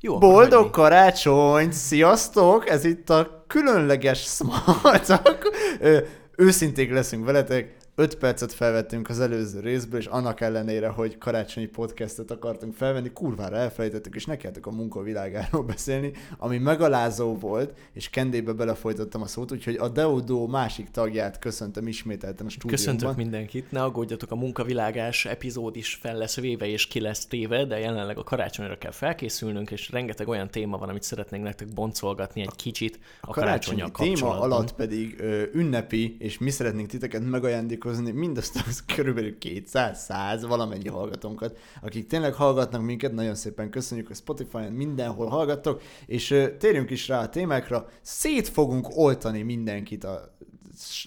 Jó, Boldog hagyni. karácsony! Sziasztok! Ez itt a különleges Smartak. Őszinték leszünk veletek. 5 percet felvettünk az előző részből, és annak ellenére, hogy karácsonyi podcastet akartunk felvenni, kurvára elfelejtettük, és nekeltük a munkavilágáról beszélni, ami megalázó volt, és kendébe belefolytottam a szót, úgyhogy a Deodó másik tagját köszöntöm ismételten a stúdióban. Köszöntök mindenkit, ne aggódjatok, a munkavilágás epizód is fel lesz véve és ki lesz téve, de jelenleg a karácsonyra kell felkészülnünk, és rengeteg olyan téma van, amit szeretnénk nektek boncolgatni egy kicsit a, A karácsonyi karácsonyi téma alatt pedig ö, ünnepi, és mi szeretnénk titeket megajándékozni mindazt az körülbelül 200-100 valamennyi hallgatónkat, akik tényleg hallgatnak minket, nagyon szépen köszönjük, hogy Spotify-on mindenhol hallgattok, és térjünk is rá a témákra, szét fogunk oltani mindenkit, a,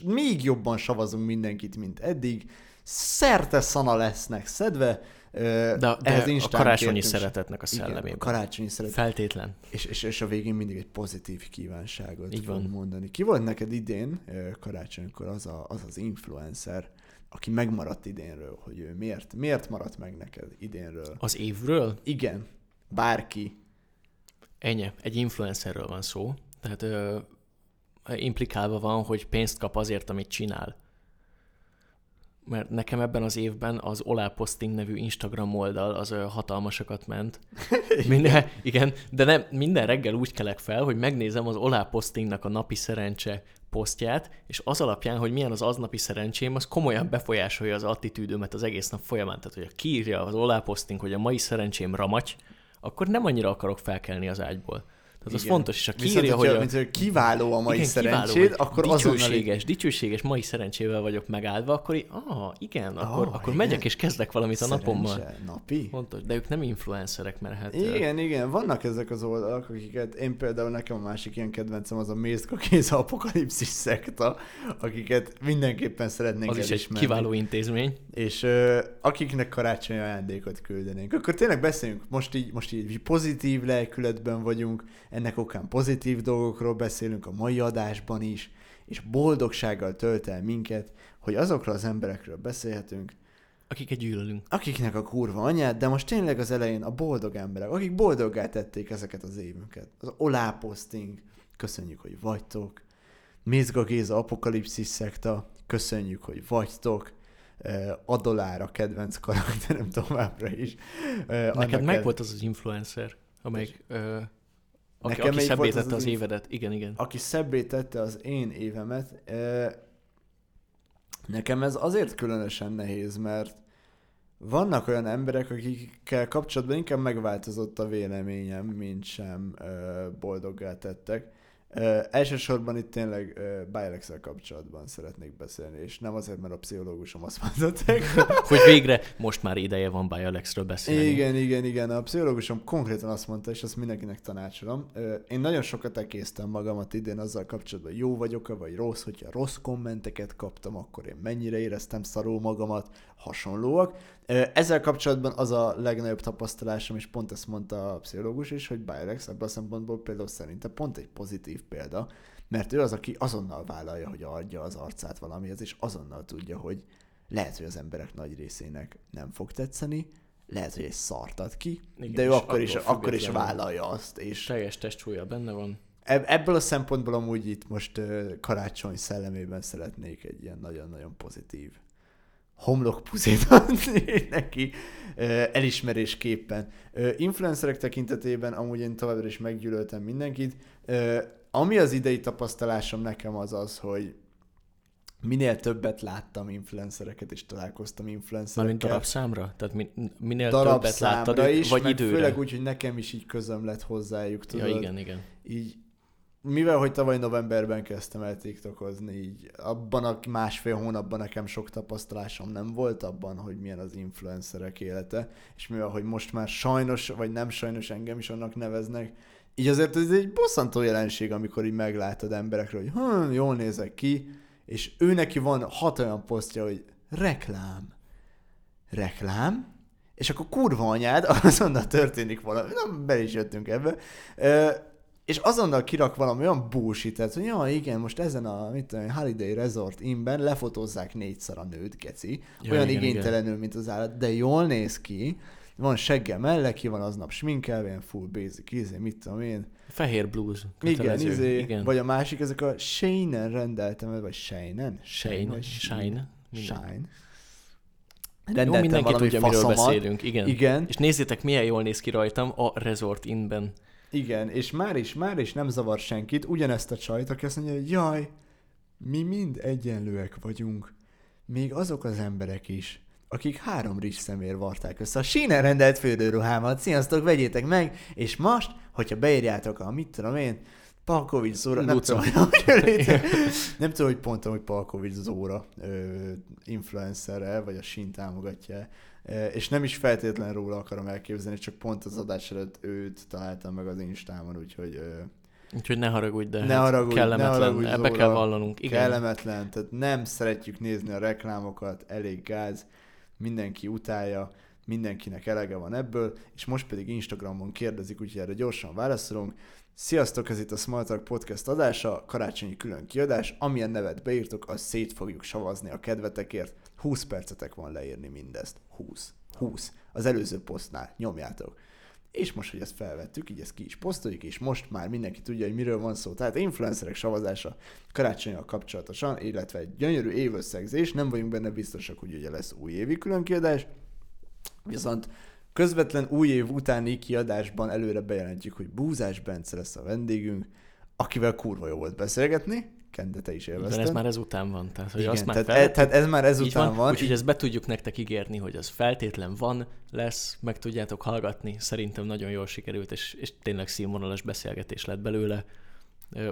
még jobban savazunk mindenkit, mint eddig, szerte szana lesznek szedve, ö, De, de ehhez a karácsonyi kértünk- szeretetnek a Igen, szellemében. a karácsonyi szeretet. Feltétlen. És, és, és a végén mindig egy pozitív kívánságot Így van. mondani. Ki volt neked idén karácsonykor az, a, az az influencer, aki megmaradt idénről, hogy ő miért, miért maradt meg neked idénről? Az évről Igen, bárki. ennyi, egy influencerről van szó, tehát ö, implikálva van, hogy pénzt kap azért, amit csinál. Mert nekem ebben az évben az Olá Posting nevű Instagram oldal az hatalmasakat ment. Minden, igen, de nem, minden reggel úgy kelek fel, hogy megnézem az Olá Postingnak a napi szerencse posztját, és az alapján, hogy milyen az aznapi szerencsém, az komolyan befolyásolja az attitűdömet az egész nap folyamán. Tehát, hogy kiírja az Olá Posting, hogy a mai szerencsém ramacs, akkor nem annyira akarok felkelni az ágyból. Tehát az Igen. fontos, és Viszont, kiírja, hogy hogyha, a... mint, hogy kiváló a mai Igen, szerencséd, kiváló, hogy akkor dicsőséges, dicsőséges mai szerencsével vagyok megáldva, akkor így, ah, igen, akkor, Ah, akkor igen. megyek és kezdek valamit a napommal. Szerencse, Napi? Fontos, de ők nem influencerek, mert hát... Igen, igen, vannak ezek az oldalak, akiket én például nekem a másik ilyen kedvencem az a Mézga Kéz Apokalipszis szekta, akiket mindenképpen szeretnénk Az is egy kiváló intézmény. és ö, akiknek karácsonyi ajándékot küldenénk. Akkor tényleg beszéljünk, most így, most így pozitív lelkületben vagyunk, ennek okán pozitív dolgokról beszélünk a mai adásban is, és boldogsággal tölt el minket, hogy azokról az emberekről beszélhetünk, Akiket gyűlölünk. akiknek a kurva anyát, de most tényleg az elején a boldog emberek, akik boldoggá tették ezeket az évünket. Az Olá Posting, köszönjük, hogy vagytok. Mézga Géza Apokalipszis szekta, köszönjük, hogy vagytok. Adolára kedvenc karakterem továbbra is. Neked annak meg el- volt az az influencer, amelyik... Ö, aki, Nekem aki szebbé tette az az évedet. Igen, igen. aki szebbé tette az én évemet. Nekem ez azért különösen nehéz, mert vannak olyan emberek, akikkel kapcsolatban inkább megváltozott a véleményem, mint sem boldoggá tettek. Ö, elsősorban itt tényleg ö, bialex kapcsolatban szeretnék beszélni, és nem azért, mert a pszichológusom azt mondották. Hogy végre most már ideje van Alexről beszélni. Igen, igen, igen. A pszichológusom konkrétan azt mondta, és azt mindenkinek tanácsolom. Ö, Én nagyon sokat ekésztem magamat idén azzal kapcsolatban, jó vagyok-e, vagy rossz, hogyha rossz kommenteket kaptam, akkor én mennyire éreztem szarul magamat, hasonlóak. Ezzel kapcsolatban az a legnagyobb tapasztalásom, és pont ezt mondta a pszichológus is, hogy Byrex ebből a szempontból például szerintem pont egy pozitív példa, mert ő az, aki azonnal vállalja, hogy adja az arcát valamihez, és azonnal tudja, hogy lehet, hogy az emberek nagy részének nem fog tetszeni, lehet, hogy egy szart ad ki, Igen, de ő akkor is, akkor is vállalja azt, és Teljes testsúlya benne van. eb- ebből a szempontból amúgy itt most karácsony szellemében szeretnék egy ilyen nagyon-nagyon pozitív homlokpuzét adni neki elismerésképpen. Influencerek tekintetében amúgy én továbbra is meggyűlöltem mindenkit. Ami az idei tapasztalásom nekem az az, hogy minél többet láttam influencereket, és találkoztam Mármint influencerekkel. darabszámra? Tehát min- minél többet darabszámra láttad, is, vagy meg időre? főleg úgy, hogy nekem is így közöm lett hozzájuk, tudod. ja, igen, igen. Így, mivel, hogy tavaly novemberben kezdtem el TikTokozni, így abban a másfél hónapban nekem sok tapasztalásom nem volt abban, hogy milyen az influencerek élete, és mivel, hogy most már sajnos, vagy nem sajnos engem is annak neveznek, így azért ez egy bosszantó jelenség, amikor így meglátod emberekről, hogy hm, jól nézek ki, és ő neki van hat olyan posztja, hogy reklám, reklám, és akkor kurva anyád, azonnal történik valami, nem, be is jöttünk ebbe, és azonnal kirak valami olyan bullshit hogy ja, igen, most ezen a mit tudom, Holiday Resort inben lefotózzák négyszer a nőt, geci, Ja, olyan igen, igénytelenül, mint az állat, de jól néz ki, van seggel mellé, ki van aznap sminkelve, ilyen full basic, izé, mit tudom én. Fehér blues. Igen, izé, Igen. vagy a másik, ezek a Shane-en rendeltem, vagy Shane-en? Shine, vagy Shine. Shine. Jó, Rendeltem mindenki valami tudja, miről faszomat. beszélünk. Igen. Igen, És nézzétek, milyen jól néz ki rajtam a Resort Innben. Igen, és már is, már is nem zavar senkit, ugyanezt a csajt, aki azt mondja, hogy jaj, mi mind egyenlőek vagyunk. Még azok az emberek is, akik három rizs szemér varták össze a sínen rendelt fürdőruhámat. Sziasztok, vegyétek meg, és most, hogyha beírjátok a, mit tudom én, Palkovics Zóra, nem tudom, hogy, nem tudom, hogy pont, hogy Palkovics Zóra ö, influencerre, vagy a sín támogatja, és nem is feltétlen róla akarom elképzelni, csak pont az adás előtt őt találtam meg az Instámon, úgyhogy Úgyhogy ne haragudj, de Ne hát haragudj, ne kellemetlen. haragudj, Ebbe Zóra. kell vallanunk. Igen. kellemetlen, tehát nem szeretjük nézni a reklámokat, elég gáz, mindenki utálja, mindenkinek elege van ebből, és most pedig Instagramon kérdezik, úgyhogy erre gyorsan válaszolunk. Sziasztok, ez itt a Small Talk Podcast adása, karácsonyi külön kiadás, amilyen nevet beírtok, azt szét fogjuk savazni a kedvetekért. 20 percetek van leírni mindezt. 20. 20. Az előző posztnál. Nyomjátok. És most, hogy ezt felvettük, így ezt ki is posztoljuk, és most már mindenki tudja, hogy miről van szó. Tehát influencerek savazása karácsonyal kapcsolatosan, illetve egy gyönyörű évösszegzés, nem vagyunk benne biztosak, hogy ugye lesz újévi különkiadás, viszont közvetlen új év utáni kiadásban előre bejelentjük, hogy Búzás Bence lesz a vendégünk, akivel kurva jó volt beszélgetni, Kende, te is Igen, élvezted. ez már ezután van. Tehát, hogy Igen, azt már tehát, fel... e, tehát ez már ezután van, van. úgyhogy ezt be tudjuk nektek ígérni, hogy az feltétlen van, lesz, meg tudjátok hallgatni. Szerintem nagyon jól sikerült, és, és tényleg színvonalas beszélgetés lett belőle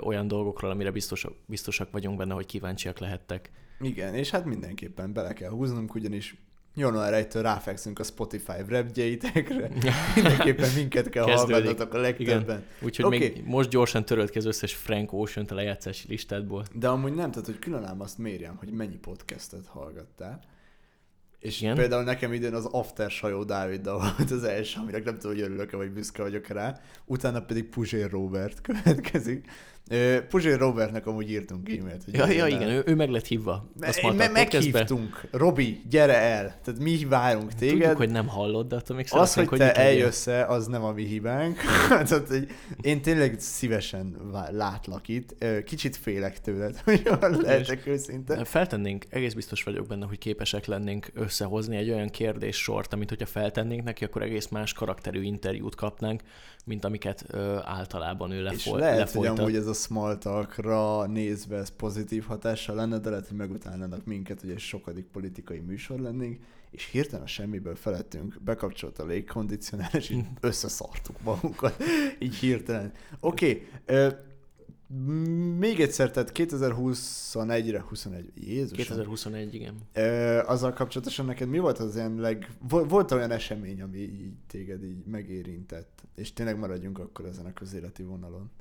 olyan dolgokról, amire biztosak, biztosak vagyunk benne, hogy kíváncsiak lehettek. Igen, és hát mindenképpen bele kell húznunk, ugyanis január 1-től ráfekszünk a Spotify repjeitekre. Mindenképpen minket kell hallgatnotok a legtöbben. Úgyhogy okay. még most gyorsan törölt ki az összes Frank ocean a lejátszási listádból. De amúgy nem, tehát hogy külön ám azt mérjem, hogy mennyi podcastet hallgattál. És. Igen? például nekem idén az After Sajó Dáviddal volt az első, aminek nem tudom, hogy örülök-e, vagy büszke vagyok rá. Utána pedig Puzsér Robert következik. Puzsér Robertnek amúgy írtunk e-mailt. hogy Ja, ja igen, ő, ő meg lett hívva. Me- Azt me- podcastbe. meghívtunk. Robi, gyere el. Tehát mi várunk téged. Tudjuk, hogy nem hallod, de attól még Az, hogy szeretnénk, te eljössz -e, az nem a mi hibánk. Tehát, hogy én tényleg szívesen látlak itt. Kicsit félek tőled, hogy lehetek őszinte. Feltennénk, egész biztos vagyok benne, hogy képesek lennénk összehozni egy olyan kérdéssort, amit hogyha feltennénk neki, akkor egész más karakterű interjút kapnánk, mint amiket ö, általában ő És lefol- lehet, hogy lefolytat. amúgy ez a small talkra nézve ez pozitív hatással lenne, de lehet, hogy megutálnának minket, hogy egy sokadik politikai műsor lennénk, és hirtelen a semmiből felettünk, bekapcsolt a légkondicionál, és így összeszartuk magunkat, így hirtelen. Oké, okay, még egyszer, tehát 2021-re, 21, Jézus. 2021, igen. Ö, azzal kapcsolatosan neked mi volt az ilyen leg... Vol- Volt olyan esemény, ami így téged így megérintett? És tényleg maradjunk akkor ezen a közéleti vonalon.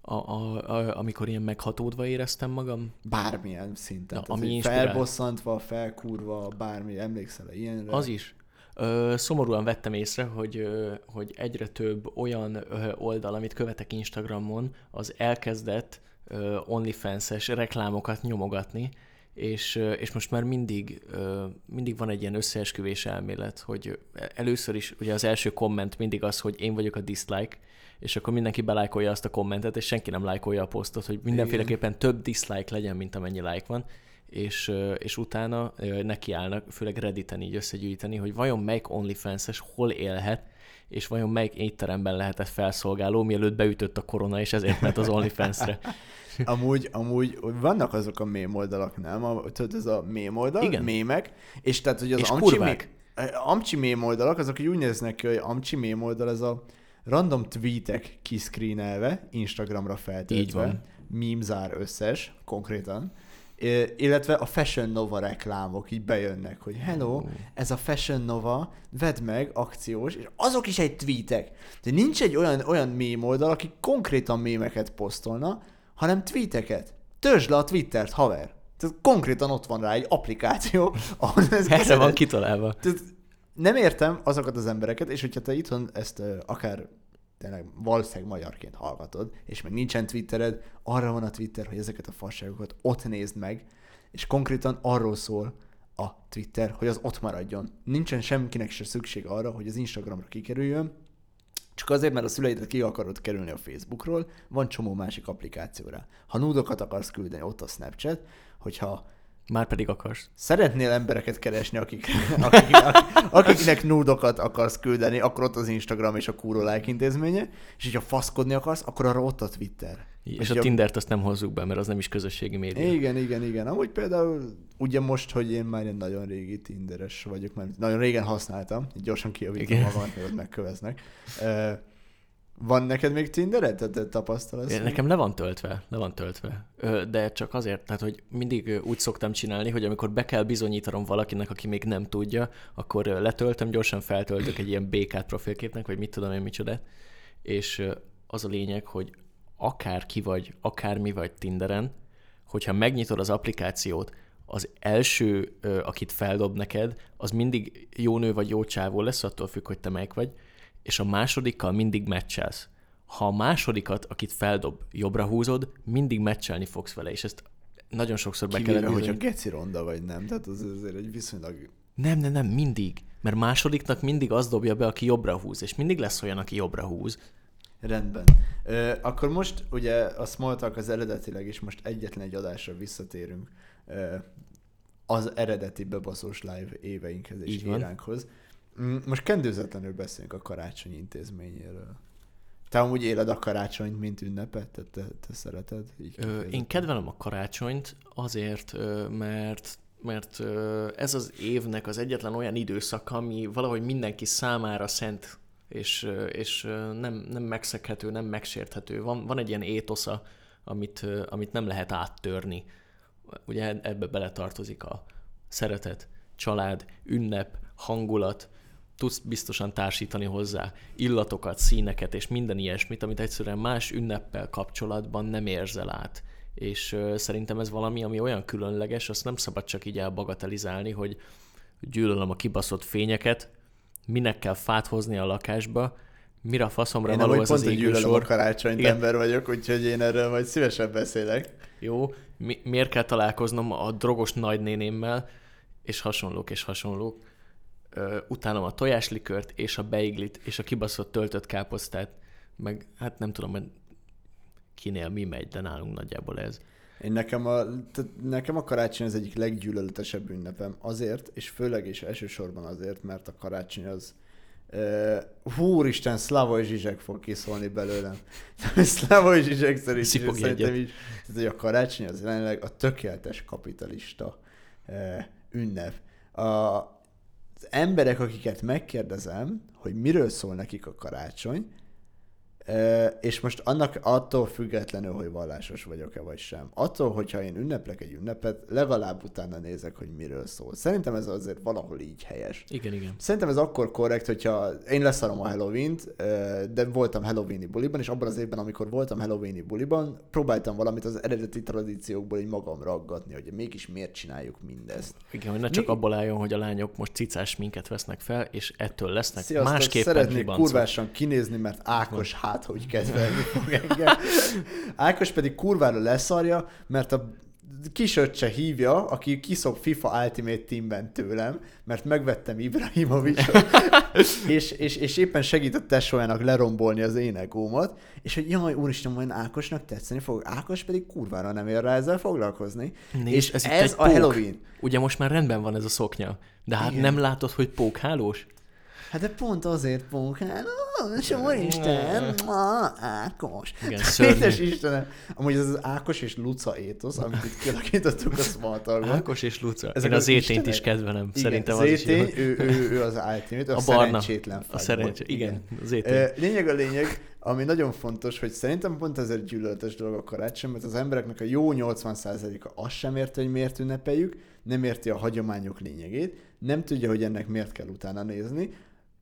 A, a, a, amikor ilyen meghatódva éreztem magam, Bármilyen szinten. Tehát, ami felbosszantva, felkurva, bármi, emlékszel-e ilyenre? az is. Ö, szomorúan vettem észre, hogy, ö, hogy egyre több olyan ö, oldal, amit követek Instagramon, az elkezdett ö, OnlyFans-es reklámokat nyomogatni, és, és most már mindig, mindig van egy ilyen összeesküvés elmélet, hogy először is ugye az első komment mindig az, hogy én vagyok a dislike, és akkor mindenki belájkolja azt a kommentet, és senki nem lájkolja a posztot, hogy mindenféleképpen több dislike legyen, mint amennyi like van, és, és utána nekiállnak, főleg Redditen így összegyűjteni, hogy vajon melyik OnlyFans-es hol élhet, és vajon melyik étteremben lehetett felszolgáló, mielőtt beütött a korona, és ezért ment az OnlyFans-re. Amúgy, amúgy vannak azok a mém oldalak, nem? A, tudod, ez a mém oldal, Igen. mémek, és tehát, hogy az És amcsi, kurvák. mé, amcsi mém oldalak, azok úgy néznek ki, hogy amcsi mém oldal, ez a random tweetek kiscreenelve, Instagramra feltöltve, Így van. összes, konkrétan, illetve a Fashion Nova reklámok így bejönnek, hogy hello, ez a Fashion Nova, vedd meg, akciós, és azok is egy tweetek. De nincs egy olyan, olyan mém oldal, aki konkrétan mémeket posztolna, hanem tweeteket. Törzsd le a Twittert, haver. Tehát konkrétan ott van rá egy applikáció, ahol ez Erre van kitalálva. tehát nem értem azokat az embereket, és hogyha te itthon ezt akár tényleg valószínűleg magyarként hallgatod, és meg nincsen Twittered, arra van a Twitter, hogy ezeket a fasságokat ott nézd meg, és konkrétan arról szól a Twitter, hogy az ott maradjon. Nincsen semkinek se szükség arra, hogy az Instagramra kikerüljön, csak azért, mert a szüleidet ki akarod kerülni a Facebookról, van csomó másik applikációra. Ha nudokat akarsz küldeni, ott a Snapchat, hogyha Már pedig akarsz. szeretnél embereket keresni, akik, akik, akik, akiknek nudokat akarsz küldeni, akkor ott az Instagram és a kúró like intézménye, és hogyha faszkodni akarsz, akkor arra ott a Twitter. És Hogyha- a Tindert azt nem hozzuk be, mert az nem is közösségi média. Igen, igen, igen. Amúgy például ugye most, hogy én már egy nagyon régi Tinderes vagyok, mert nagyon régen használtam, így gyorsan magamat, mert ott megköveznek. Ö, Van neked még Tindered? Te, te tapasztalsz? Én- Nekem le van töltve, le van töltve. De csak azért, tehát hogy mindig úgy szoktam csinálni, hogy amikor be kell bizonyítanom valakinek, aki még nem tudja, akkor letöltöm, gyorsan feltöltök egy ilyen békát profilképnek, vagy mit tudom én micsoda. És az a lényeg, hogy akár ki vagy, akármi vagy Tinderen, hogyha megnyitod az applikációt, az első, akit feldob neked, az mindig jó nő vagy jó csávó lesz, attól függ, hogy te melyik vagy, és a másodikkal mindig meccselsz. Ha a másodikat, akit feldob, jobbra húzod, mindig meccselni fogsz vele, és ezt nagyon sokszor be Kivéve, kellett hogyha geci ronda vagy nem, tehát az azért egy viszonylag... Nem, nem, nem, mindig. Mert másodiknak mindig az dobja be, aki jobbra húz, és mindig lesz olyan, aki jobbra húz. Rendben. Ö, akkor most ugye a Smalltalk az eredetileg is most egyetlen egy adásra visszatérünk ö, az eredeti bebaszós live éveinkhez és Így van. éránkhoz. Most kendőzetlenül beszélünk a karácsony intézményéről. Te amúgy éled a karácsonyt, mint ünnepet? Te, te, te szereted? Így Ö, én kedvelem a karácsonyt azért, mert mert ez az évnek az egyetlen olyan időszak, ami valahogy mindenki számára szent, és, és nem, nem megszeghető, nem megsérthető. Van, van egy ilyen étosza, amit, amit nem lehet áttörni. Ugye ebbe beletartozik a szeretet, család, ünnep, hangulat, tudsz biztosan társítani hozzá illatokat, színeket és minden ilyesmit, amit egyszerűen más ünneppel kapcsolatban nem érzel át. És szerintem ez valami, ami olyan különleges, azt nem szabad csak így elbagatelizálni, hogy gyűlölöm a kibaszott fényeket, minek kell fát hozni a lakásba, mire a faszomra Én való ez pont az égősor. karácsonyt Igen. ember vagyok, úgyhogy én erről majd szívesen beszélek. Jó, mi, miért kell találkoznom a drogos nagynénémmel, és hasonlók, és hasonlók. Utálom a tojáslikört, és a beiglit, és a kibaszott töltött káposztát, meg hát nem tudom, hogy kinél mi megy, de nálunk nagyjából ez. Én nekem a, tehát nekem a karácsony az egyik leggyűlöletesebb ünnepem. Azért, és főleg és elsősorban azért, mert a karácsony az Uh, húristen, Slavoj Zsizsek fog kiszólni belőlem. Szlavoj Zsizsek szerint is, szerintem így, tehát, hogy a karácsony az jelenleg a tökéletes kapitalista uh, ünnep. A, emberek, akiket megkérdezem, hogy miről szól nekik a karácsony, és most annak attól függetlenül, hogy vallásos vagyok-e vagy sem. Attól, hogyha én ünneplek egy ünnepet, legalább utána nézek, hogy miről szól. Szerintem ez azért valahol így helyes. Igen, igen. Szerintem ez akkor korrekt, hogyha én leszarom a Halloween-t, ö, de voltam Halloweeni buliban, és abban az évben, amikor voltam Halloweeni buliban, próbáltam valamit az eredeti tradíciókból így magam raggatni, hogy mégis miért csináljuk mindezt. Igen, hogy ne csak Mi- abból álljon, hogy a lányok most cicás minket vesznek fel, és ettől lesznek Sziasztok, másképpen szeretnék kurvásan kinézni, mert Ákos hát, hogy kedvelni fog engem. Ákos pedig kurvára leszarja, mert a kisöccse hívja, aki kiszok FIFA Ultimate Teamben tőlem, mert megvettem Ibrahimovicsot, és, és, és éppen segít a tesójának lerombolni az én egómat, és hogy jaj, úristen, majd Ákosnak tetszeni fog, Ákos pedig kurvára nem ér rá ezzel foglalkozni. Nézd, és ez ez, a pók. Halloween. Ugye most már rendben van ez a szoknya, de hát Igen. nem látod, hogy pókhálós? Hát de pont azért punkán, és úristen, ma, Ákos. Igen, szörnyű. Édes Istenem. Amúgy ez az Ákos és Luca étosz, amit itt kialakítottuk a Smartalban. Ákos és Luca. Ezek Én az az étényt istenek? is kedvelem. Igen, Szerintem az is jó. Zétény, ő, ő, ő, az Ultimate, a, A barna. szerencsétlen A szerencsé. Igen, az étény. Ö, Lényeg a lényeg, ami nagyon fontos, hogy szerintem pont ez egy gyűlöletes dolog a karácsony, mert az embereknek a jó 80%-a azt sem érti, hogy miért ünnepeljük, nem érti a hagyományok lényegét, nem tudja, hogy ennek miért kell utána nézni,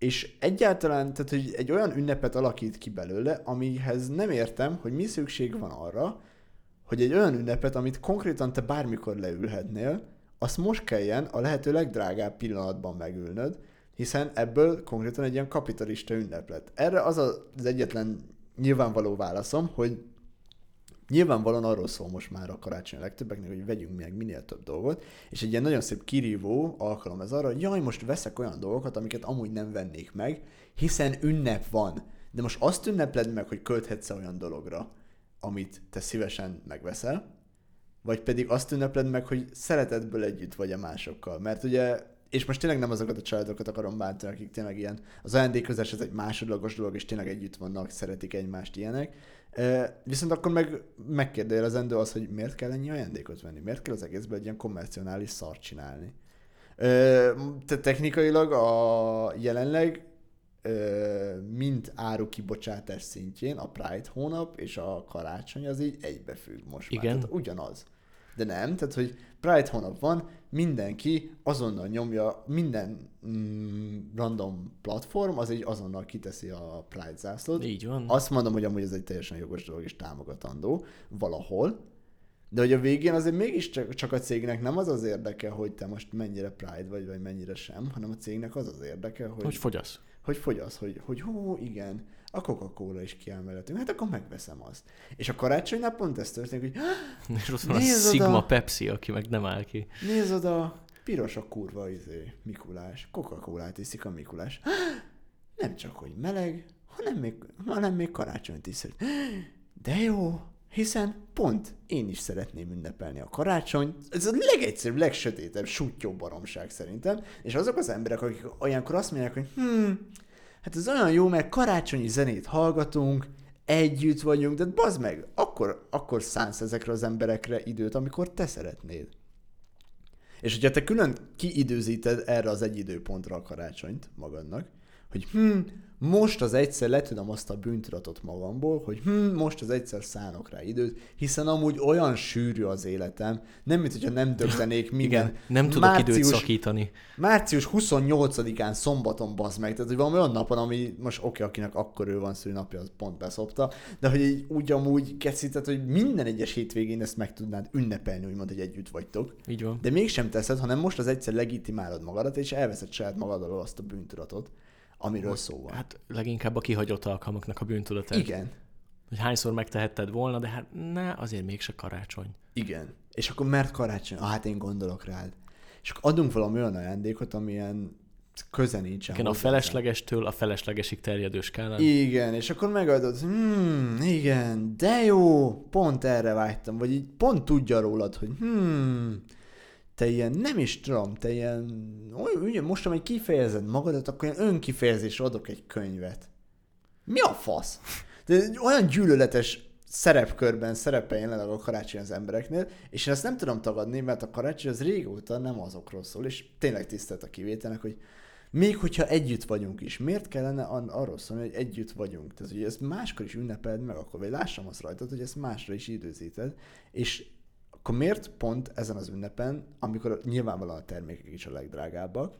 és egyáltalán, tehát hogy egy olyan ünnepet alakít ki belőle, amihez nem értem, hogy mi szükség van arra, hogy egy olyan ünnepet, amit konkrétan te bármikor leülhetnél, azt most kelljen a lehető legdrágább pillanatban megülnöd, hiszen ebből konkrétan egy ilyen kapitalista ünnep lett. Erre az az egyetlen nyilvánvaló válaszom, hogy Nyilvánvalóan arról szól most már a karácsony a legtöbbeknek, hogy vegyünk meg minél több dolgot, és egy ilyen nagyon szép kirívó alkalom ez arra, hogy jaj, most veszek olyan dolgokat, amiket amúgy nem vennék meg, hiszen ünnep van. De most azt ünnepled meg, hogy költhetsz olyan dologra, amit te szívesen megveszel, vagy pedig azt ünnepled meg, hogy szeretetből együtt vagy a másokkal. Mert ugye, és most tényleg nem azokat a családokat akarom bántani, akik tényleg ilyen, az ajándékozás ez egy másodlagos dolog, és tényleg együtt vannak, szeretik egymást ilyenek. Viszont akkor meg megkérdőjelezendő az, hogy miért kell ennyi ajándékot venni, miért kell az egészben egy ilyen kommercionális szart csinálni. Te technikailag a jelenleg mint árukibocsátás szintjén a Pride hónap és a karácsony az így egybefügg most Igen. már. Tehát ugyanaz. De nem, tehát hogy Pride hónap van, mindenki azonnal nyomja, minden mm, random platform, az így azonnal kiteszi a Pride zászlót. Így van. Azt mondom, hogy amúgy ez egy teljesen jogos dolog és támogatandó valahol, de hogy a végén azért mégis csak, csak a cégnek nem az az érdeke, hogy te most mennyire Pride vagy, vagy mennyire sem, hanem a cégnek az az érdeke, hogy, Hogy fogyasz. hogy fogyasz, hogy, hogy hú, igen, a Coca-Cola is kiámelhetünk, hát akkor megveszem azt. És a karácsonynál pont ez történik, hogy És ott van a Sigma oda! Pepsi, aki meg nem áll ki. nézd oda, piros a kurva izé, Mikulás, Coca-Colát iszik a Mikulás. Nem csak, hogy meleg, hanem még, hanem még karácsonyt is. De jó, hiszen pont én is szeretném ünnepelni a karácsony. Ez a legegyszerűbb, legsötétebb, sutyó baromság szerintem. És azok az emberek, akik olyankor azt mondják, hogy hm, hát ez olyan jó, mert karácsonyi zenét hallgatunk, együtt vagyunk, de bazd meg, akkor, akkor szánsz ezekre az emberekre időt, amikor te szeretnéd. És hogyha te külön kiidőzíted erre az egy időpontra a karácsonyt magadnak, hogy hm, most az egyszer letudom azt a bűntudatot magamból, hogy hm, most az egyszer szánok rá időt, hiszen amúgy olyan sűrű az életem, nem mint hogyha nem dögtenék minden. Igen, nem tudok időt szakítani. Március 28-án szombaton bazd meg, tehát hogy van olyan napon, ami most oké, okay, akinek akkor ő van szülinapja, az pont beszopta, de hogy így úgy amúgy kecített, hogy minden egyes hétvégén ezt meg tudnád ünnepelni, úgymond, hogy együtt vagytok. Így van. De mégsem teszed, hanem most az egyszer legitimálod magadat, és elveszed saját magad alól azt a bűntudatot, amiről szó van. Hát leginkább a kihagyott alkalmaknak a bűntudatát. Igen, Hogy hányszor megtehetted volna, de hát ne, azért mégse karácsony. igen. És akkor mert karácsony? Ah, hát én gondolok rád. És akkor adunk valami olyan ajándékot, amilyen köze nincsen. Igen, a feleslegestől a feleslegesig terjedő skálán. Igen, és akkor megadod, hmm, igen, de jó, pont erre vágytam, vagy így pont tudja rólad, hogy hmm, te ilyen, nem is tudom, te ilyen, ugye most, amely kifejezed magadat, akkor ilyen önkifejezésre adok egy könyvet. Mi a fasz? De olyan gyűlöletes szerepkörben szerepel jelenleg a karácsony az embereknél, és én ezt nem tudom tagadni, mert a karácsony az régóta nem azokról szól, és tényleg tisztelt a kivételnek, hogy még hogyha együtt vagyunk is, miért kellene arról szólni, hogy együtt vagyunk? Tehát, hogy ezt máskor is ünnepeld meg, akkor vagy lássam azt rajtad, hogy ezt másra is időzíted, és akkor miért pont ezen az ünnepen, amikor nyilvánvalóan a termékek is a legdrágábbak,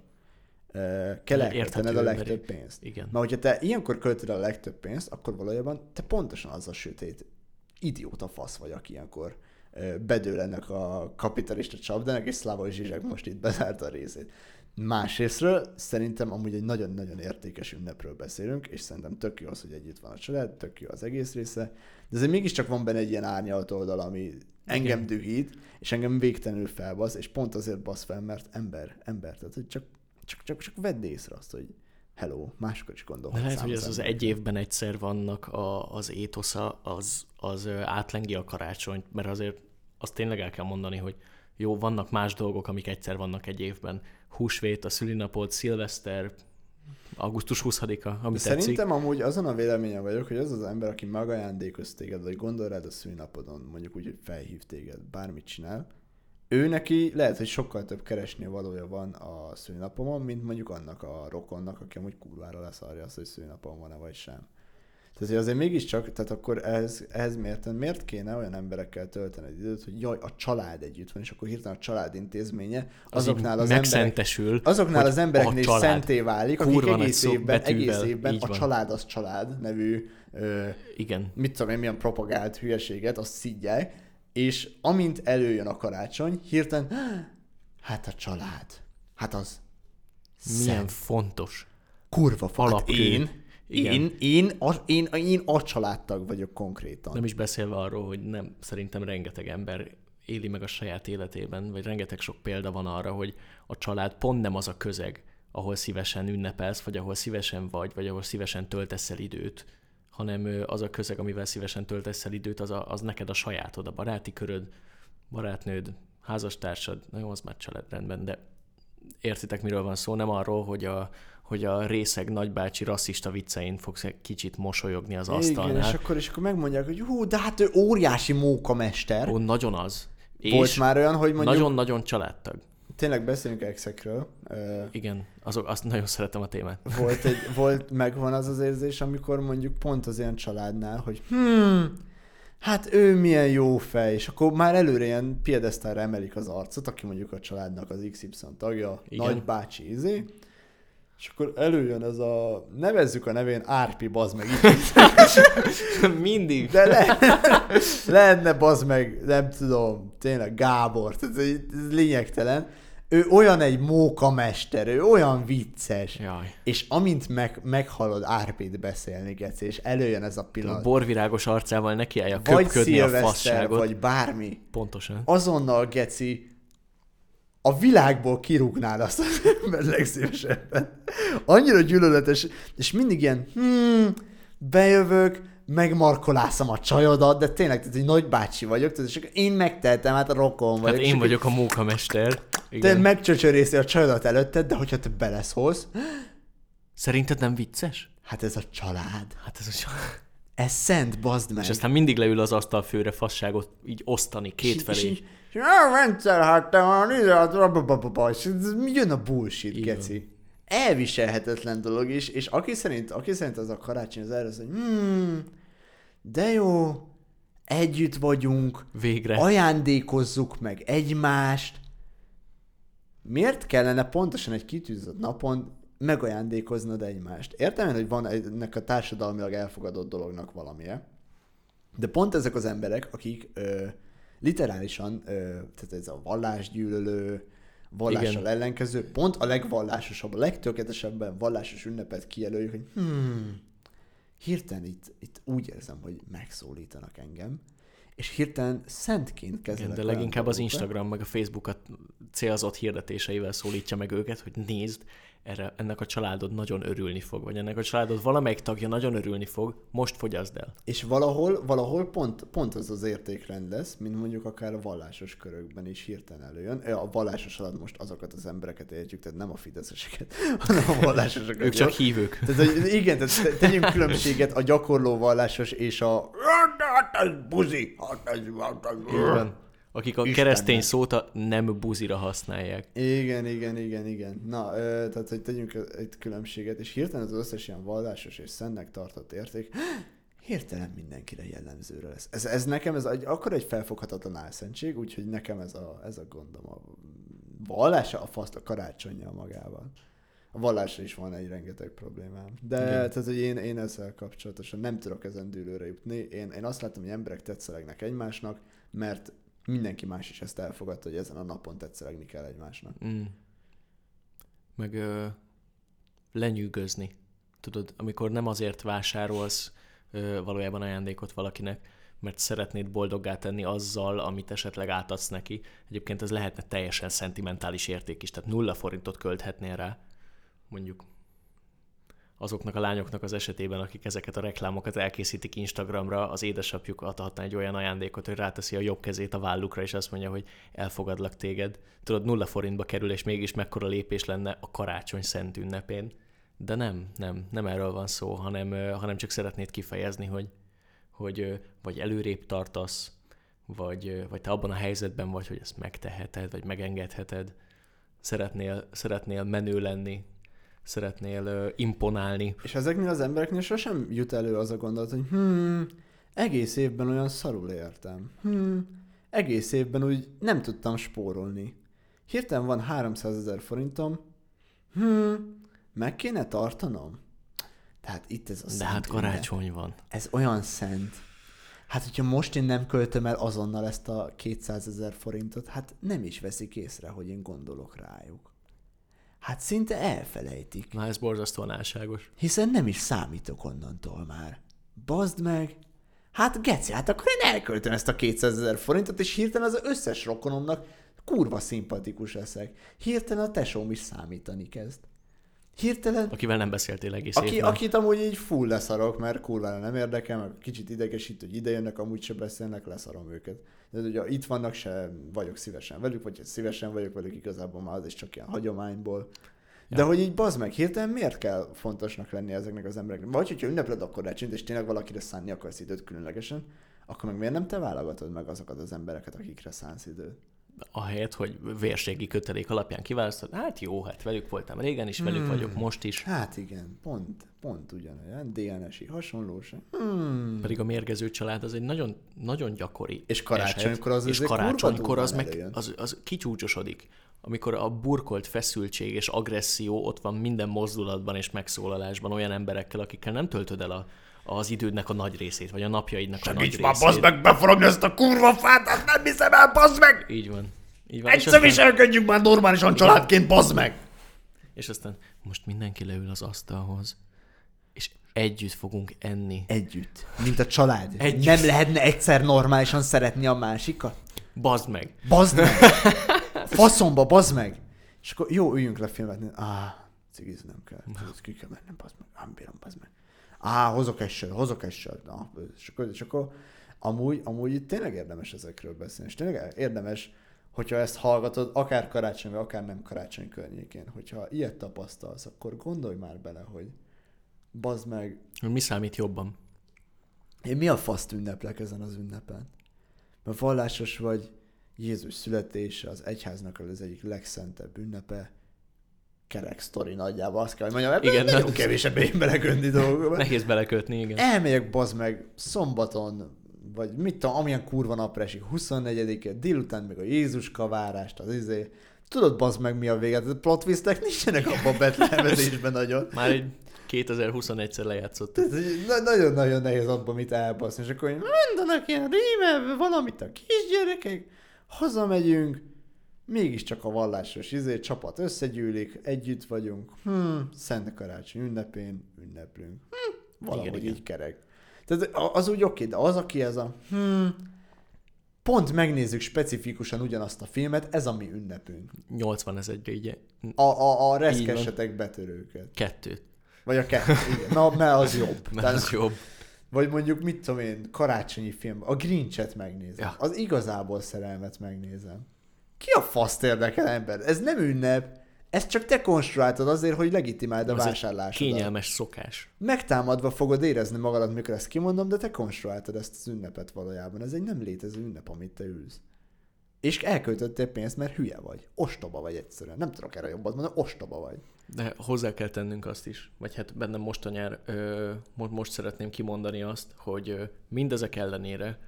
kell elköltened a emberi. legtöbb pénzt? Igen. Mert hogyha te ilyenkor költöd a legtöbb pénzt, akkor valójában te pontosan az a sötét idióta fasz vagy, aki ilyenkor bedől ennek a kapitalista csapdának, és Szlávoj Zsizsek most itt bezárta a részét. Másrésztről szerintem amúgy egy nagyon-nagyon értékes ünnepről beszélünk, és szerintem tök jó az, hogy együtt van a család, tök jó az egész része, de azért mégiscsak van benne egy ilyen árnyalt oldal, ami engem Igen. dühít, és engem végtelenül felbasz, és pont azért basz fel, mert ember, ember, tehát hogy csak, csak, csak, csak vedd észre azt, hogy hello, máskor is gondolhatsz. lehet, hogy ez az egy évben egyszer vannak a, az étosza, az, az átlengi a karácsonyt, mert azért azt tényleg el kell mondani, hogy jó, vannak más dolgok, amik egyszer vannak egy évben. Húsvét, a szülinapod, szilveszter, augusztus 20-a, ami De tetszik. Szerintem amúgy azon a véleményen vagyok, hogy az az ember, aki megajándékoz téged, vagy gondol rád a szülinapodon, mondjuk úgy, hogy felhív téged, bármit csinál, ő neki lehet, hogy sokkal több keresni valója van a szülinapomon, mint mondjuk annak a rokonnak, aki amúgy kurvára leszarja azt, hogy szülinapom van-e vagy sem. Tehát hogy azért mégiscsak, tehát akkor ehhez, ehhez miért, miért kéne olyan emberekkel tölteni egy időt, hogy jaj, a család együtt van, és akkor hirtelen a család intézménye Az azoknál az emberek. Azoknál az embereknél is szenté válik, akik egész évben, egész évben a van. család az család nevű, ö, Igen. mit tudom én, milyen propagált hülyeséget, azt szidják, és amint előjön a karácsony, hirtelen, hát a család, hát az Milyen szent, fontos. kurva hát alapkő. én, Igen. Én, én, a, én, én a családtag vagyok konkrétan. Nem is beszélve arról, hogy nem, szerintem rengeteg ember éli meg a saját életében, vagy rengeteg sok példa van arra, hogy a család pont nem az a közeg, ahol szívesen ünnepelsz, vagy ahol szívesen vagy, vagy ahol szívesen töltesz el időt, hanem az a közeg, amivel szívesen töltesz el időt, az, a, az neked a sajátod, a baráti köröd, barátnőd, házastársad, na jó, az már családrendben, de értitek, miről van szó, nem arról, hogy a, hogy a részeg nagybácsi rasszista viccein fogsz egy kicsit mosolyogni az Igen, asztalnál. és akkor, és akkor megmondják, hogy hú, de hát ő óriási mókamester. Ó, nagyon az. Volt És már olyan, hogy mondjuk... nagyon-nagyon családtag. Tényleg beszéljünk exekről. Igen, azok, azt nagyon szeretem a témát. volt, egy, volt, megvan az az érzés, amikor mondjuk pont az ilyen családnál, hogy hmm, hát ő milyen jó fej, és akkor már előre ilyen piedesztára emelik az arcot, aki mondjuk a családnak az XY tagja, Igen. nagybácsi izé, és akkor előjön ez a, nevezzük a nevén Árpi, bazd meg, Mindig. de le, lehetne bazd meg, nem tudom, tényleg Gábor, ez, ez lényegtelen. Ő olyan egy mókamester, ő olyan vicces. Jaj. És amint meg, meghallod Árpét beszélni, Geci, és előjön ez a A pillanat, borvirágos arcával nekiállja vagy köpködni a fasságot. vagy bármi, Pontosan. azonnal, Geci, a világból kirúgnád azt az ember legszívesebben. Annyira gyűlöletes, és mindig ilyen, hmm, bejövök, megmarkolászom a csajodat, de tényleg, tehát egy nagybácsi vagyok, tehát, és akkor én megtehetem, hát a rokon vagyok. Hát és én vagyok a mókamester. Te Igen. megcsöcsörészi a csajodat előtted, de hogyha te beleszólsz, Szerinted nem vicces? hát ez a család. Hát ez a... Ez szent, bazd meg. És aztán mindig leül az asztal főre fasságot így osztani És kétfelé. így- és a rendszer hát te van, és jön a bullshit, Így geci. Elviselhetetlen dolog is, és aki szerint, aki szerint az a karácsony az erre, az, hogy hmm, de jó, együtt vagyunk, Végre. ajándékozzuk meg egymást. Miért kellene pontosan egy kitűzött napon megajándékoznod egymást? Értem én, hogy van ennek a társadalmilag elfogadott dolognak valamije, de pont ezek az emberek, akik ö, literálisan, tehát ez a vallásgyűlölő, vallással Igen. ellenkező, pont a legvallásosabb, a legtökéletesebben vallásos ünnepet kijelöljük, hogy hmm, hirtelen itt, itt úgy érzem, hogy megszólítanak engem, és hirtelen szentként kezelek. Igen, de leginkább az. Instagram meg a Facebookat célzott hirdetéseivel szólítja meg őket, hogy nézd, erre, ennek a családod nagyon örülni fog, vagy ennek a családod valamelyik tagja nagyon örülni fog, most fogyaszd el. És valahol, valahol pont, pont az az értékrend lesz, mint mondjuk akár a vallásos körökben is hirtelen előjön. A vallásos alatt most azokat az embereket értjük, tehát nem a fideszeseket, hanem a vallásosokat. Ők jó? csak hívők. Tehát, hogy igen, tehát te- tegyünk különbséget a gyakorló vallásos és a hát ez buzi, hát Akik a Istennek. keresztény szót a nem buzira használják. Igen, igen, igen, igen. Na, tehát, hogy tegyünk egy különbséget, és hirtelen az összes ilyen vallásos és szennek tartott érték, hirtelen mindenkire jellemzőre lesz. Ez, ez nekem ez egy, akkor egy felfoghatatlan álszentség, úgyhogy nekem ez a, ez a gondom. A vallása a faszt a karácsonyjal magával. A vallásra is van egy rengeteg problémám. De Igen. tehát, hogy én, én ezzel kapcsolatosan nem tudok ezen dűlőre jutni. Én, én azt látom, hogy emberek tetszelegnek egymásnak, mert mindenki más is ezt elfogadta, hogy ezen a napon tetszelegni kell egymásnak. Mm. Meg ö, lenyűgözni. Tudod, amikor nem azért vásárolsz ö, valójában ajándékot valakinek, mert szeretnéd boldoggá tenni azzal, amit esetleg átadsz neki. Egyébként ez lehetne teljesen szentimentális érték is, tehát nulla forintot költhetnél rá, mondjuk azoknak a lányoknak az esetében, akik ezeket a reklámokat elkészítik Instagramra, az édesapjuk adhatna egy olyan ajándékot, hogy ráteszi a jobb kezét a vállukra, és azt mondja, hogy elfogadlak téged. Tudod, nulla forintba kerül, és mégis mekkora lépés lenne a karácsony szent ünnepén. De nem, nem, nem erről van szó, hanem, hanem csak szeretnéd kifejezni, hogy, hogy vagy előrébb tartasz, vagy, vagy te abban a helyzetben vagy, hogy ezt megteheted, vagy megengedheted. Szeretnél, szeretnél menő lenni, szeretnél ö, imponálni. És ezeknél az embereknél sosem jut elő az a gondolat, hogy hmm, egész évben olyan szarul értem. Hmm, egész évben úgy nem tudtam spórolni. Hirtelen van 300 ezer forintom, hmm, meg kéne tartanom? Tehát itt ez a De hát karácsony van. Ez olyan szent. Hát, hogyha most én nem költöm el azonnal ezt a 200 ezer forintot, hát nem is veszik észre, hogy én gondolok rájuk. Hát szinte elfelejtik. Na, ez borzasztóan álságos. Hiszen nem is számítok onnantól már. Bazd meg! Hát geci, hát akkor én elköltöm ezt a 200 ezer forintot, és hirtelen az összes rokonomnak kurva szimpatikus leszek. Hirtelen a tesóm is számítani kezd. Hirtelen... Akivel nem beszéltél egész Aki, évben. akit amúgy így full leszarok, mert kurvára nem érdekel, meg kicsit idegesít, hogy ide jönnek, amúgy se beszélnek, leszarom őket. De ugye itt vannak, se vagyok szívesen velük, vagy szívesen vagyok velük, igazából már az is csak ilyen hagyományból. De Ja. hogy így bazd meg, hirtelen miért kell fontosnak lenni ezeknek az embereknek? Vagy hogyha ünnepled a karácsonyt, és tényleg valakire szánni akarsz időt különlegesen, akkor meg miért nem te válogatod meg azokat az embereket, akikre szánsz időt? Ahelyett, hogy vérségi kötelék alapján kiválasztod, hát jó, hát velük voltam régen is, velük vagyok most is. Hát igen, pont, pont ugyanolyan, DNS-i hasonlóság. Hmm. Pedig a mérgező család az egy nagyon, nagyon gyakori És karácsonykor az és karácsonykor az meg előjön. az, az kicsúcsosodik. Amikor a burkolt feszültség és agresszió ott van minden mozdulatban és megszólalásban olyan emberekkel, akikkel nem töltöd el a, az idődnek a nagy részét, vagy a napjaidnak a nagy Segíts részét. már, bazd meg, beforogni ezt a kurva fát, hát nem hiszem el, bazd meg! Így van. Így van. Egyszer aztán, viselkedjünk már normálisan családként, bazd meg! és aztán most mindenki leül az asztalhoz, és együtt fogunk enni. Együtt. Mint a család. Együtt. Nem lehetne egyszer normálisan szeretni a másikat? Bazd meg! Bazd meg! Faszomba, bazd meg! És akkor jó, üljünk le filmet. Á, cigizni nem kell. Ez ki kell mennem, bazd meg. Nem bírom, bazd meg. Á, hozok egy sört, hozok egy sört. Na, és akkor, és akkor amúgy, amúgy tényleg érdemes ezekről beszélni. És tényleg érdemes, hogyha ezt hallgatod, akár karácsony, vagy akár nem karácsony környékén, hogyha ilyet tapasztalsz, akkor gondolj már bele, hogy bazd meg, Mi számít jobban? én mi a faszt ünneplek ezen az ünnepen? Mert vallásos vagy, Jézus születése az egyháznak az egyik legszentebb ünnepe, kerek sztori nagyjából, azt kell, hogy mondjam, ebben Igen, nagyon kevésebb én belekötni dolgokba. Nehéz belekötni, igen. Elmegyek, bazd meg, szombaton, vagy mit tudom, amilyen kurva napra esik, 24-e, délután meg a Jézus kavárást, az izé, tudod, bazd meg, mi a vége? A plot nincsenek abban a betlehemezésben nagyon. Már egy 2021-szer lejátszott. Nagyon-nagyon nehéz abban mit elbaszni, és akkor mondanak ilyen rímel, valamit a kisgyerekek, hazamegyünk, mégiscsak a vallásos izé, csapat összegyűlik, együtt vagyunk, hm, Szent Karácsony ünnepén ünneplünk. Hm, valahogy Igen, igen, igen. így kerek. Tehát az úgy oké, de az, aki ez a hm, pont megnézzük specifikusan ugyanazt a filmet, ez a mi ünnepünk. 80 ezerre így A, a, a Így reszkesetek betörőket. kettőt. Vagy a kettő, igen. Na, mert az jobb. Mert az jobb. Vagy mondjuk, mit tudom én, karácsonyi film, a Grinchet megnézem. Ja. Az igazából szerelmet megnézem. Ki a faszt érdekel ember? Ez nem ünnep, ezt csak te konstruáltad azért, hogy legitimáld a vásárlásodat. Kényelmes szokás. Megtámadva fogod érezni magadat, mikor ezt kimondom, de te konstruáltad ezt az ünnepet valójában. Ez egy nem létező ünnep, amit te ülsz. És elköltöttél pénzt, mert hülye vagy. Ostoba vagy egyszerűen. Nem tudok erre jobbat mondani, ostoba vagy. De hozzá kell tennünk azt is, vagy hát bennem most a nyár, ö, mo- most szeretném kimondani azt, hogy ö, mindezek ellenére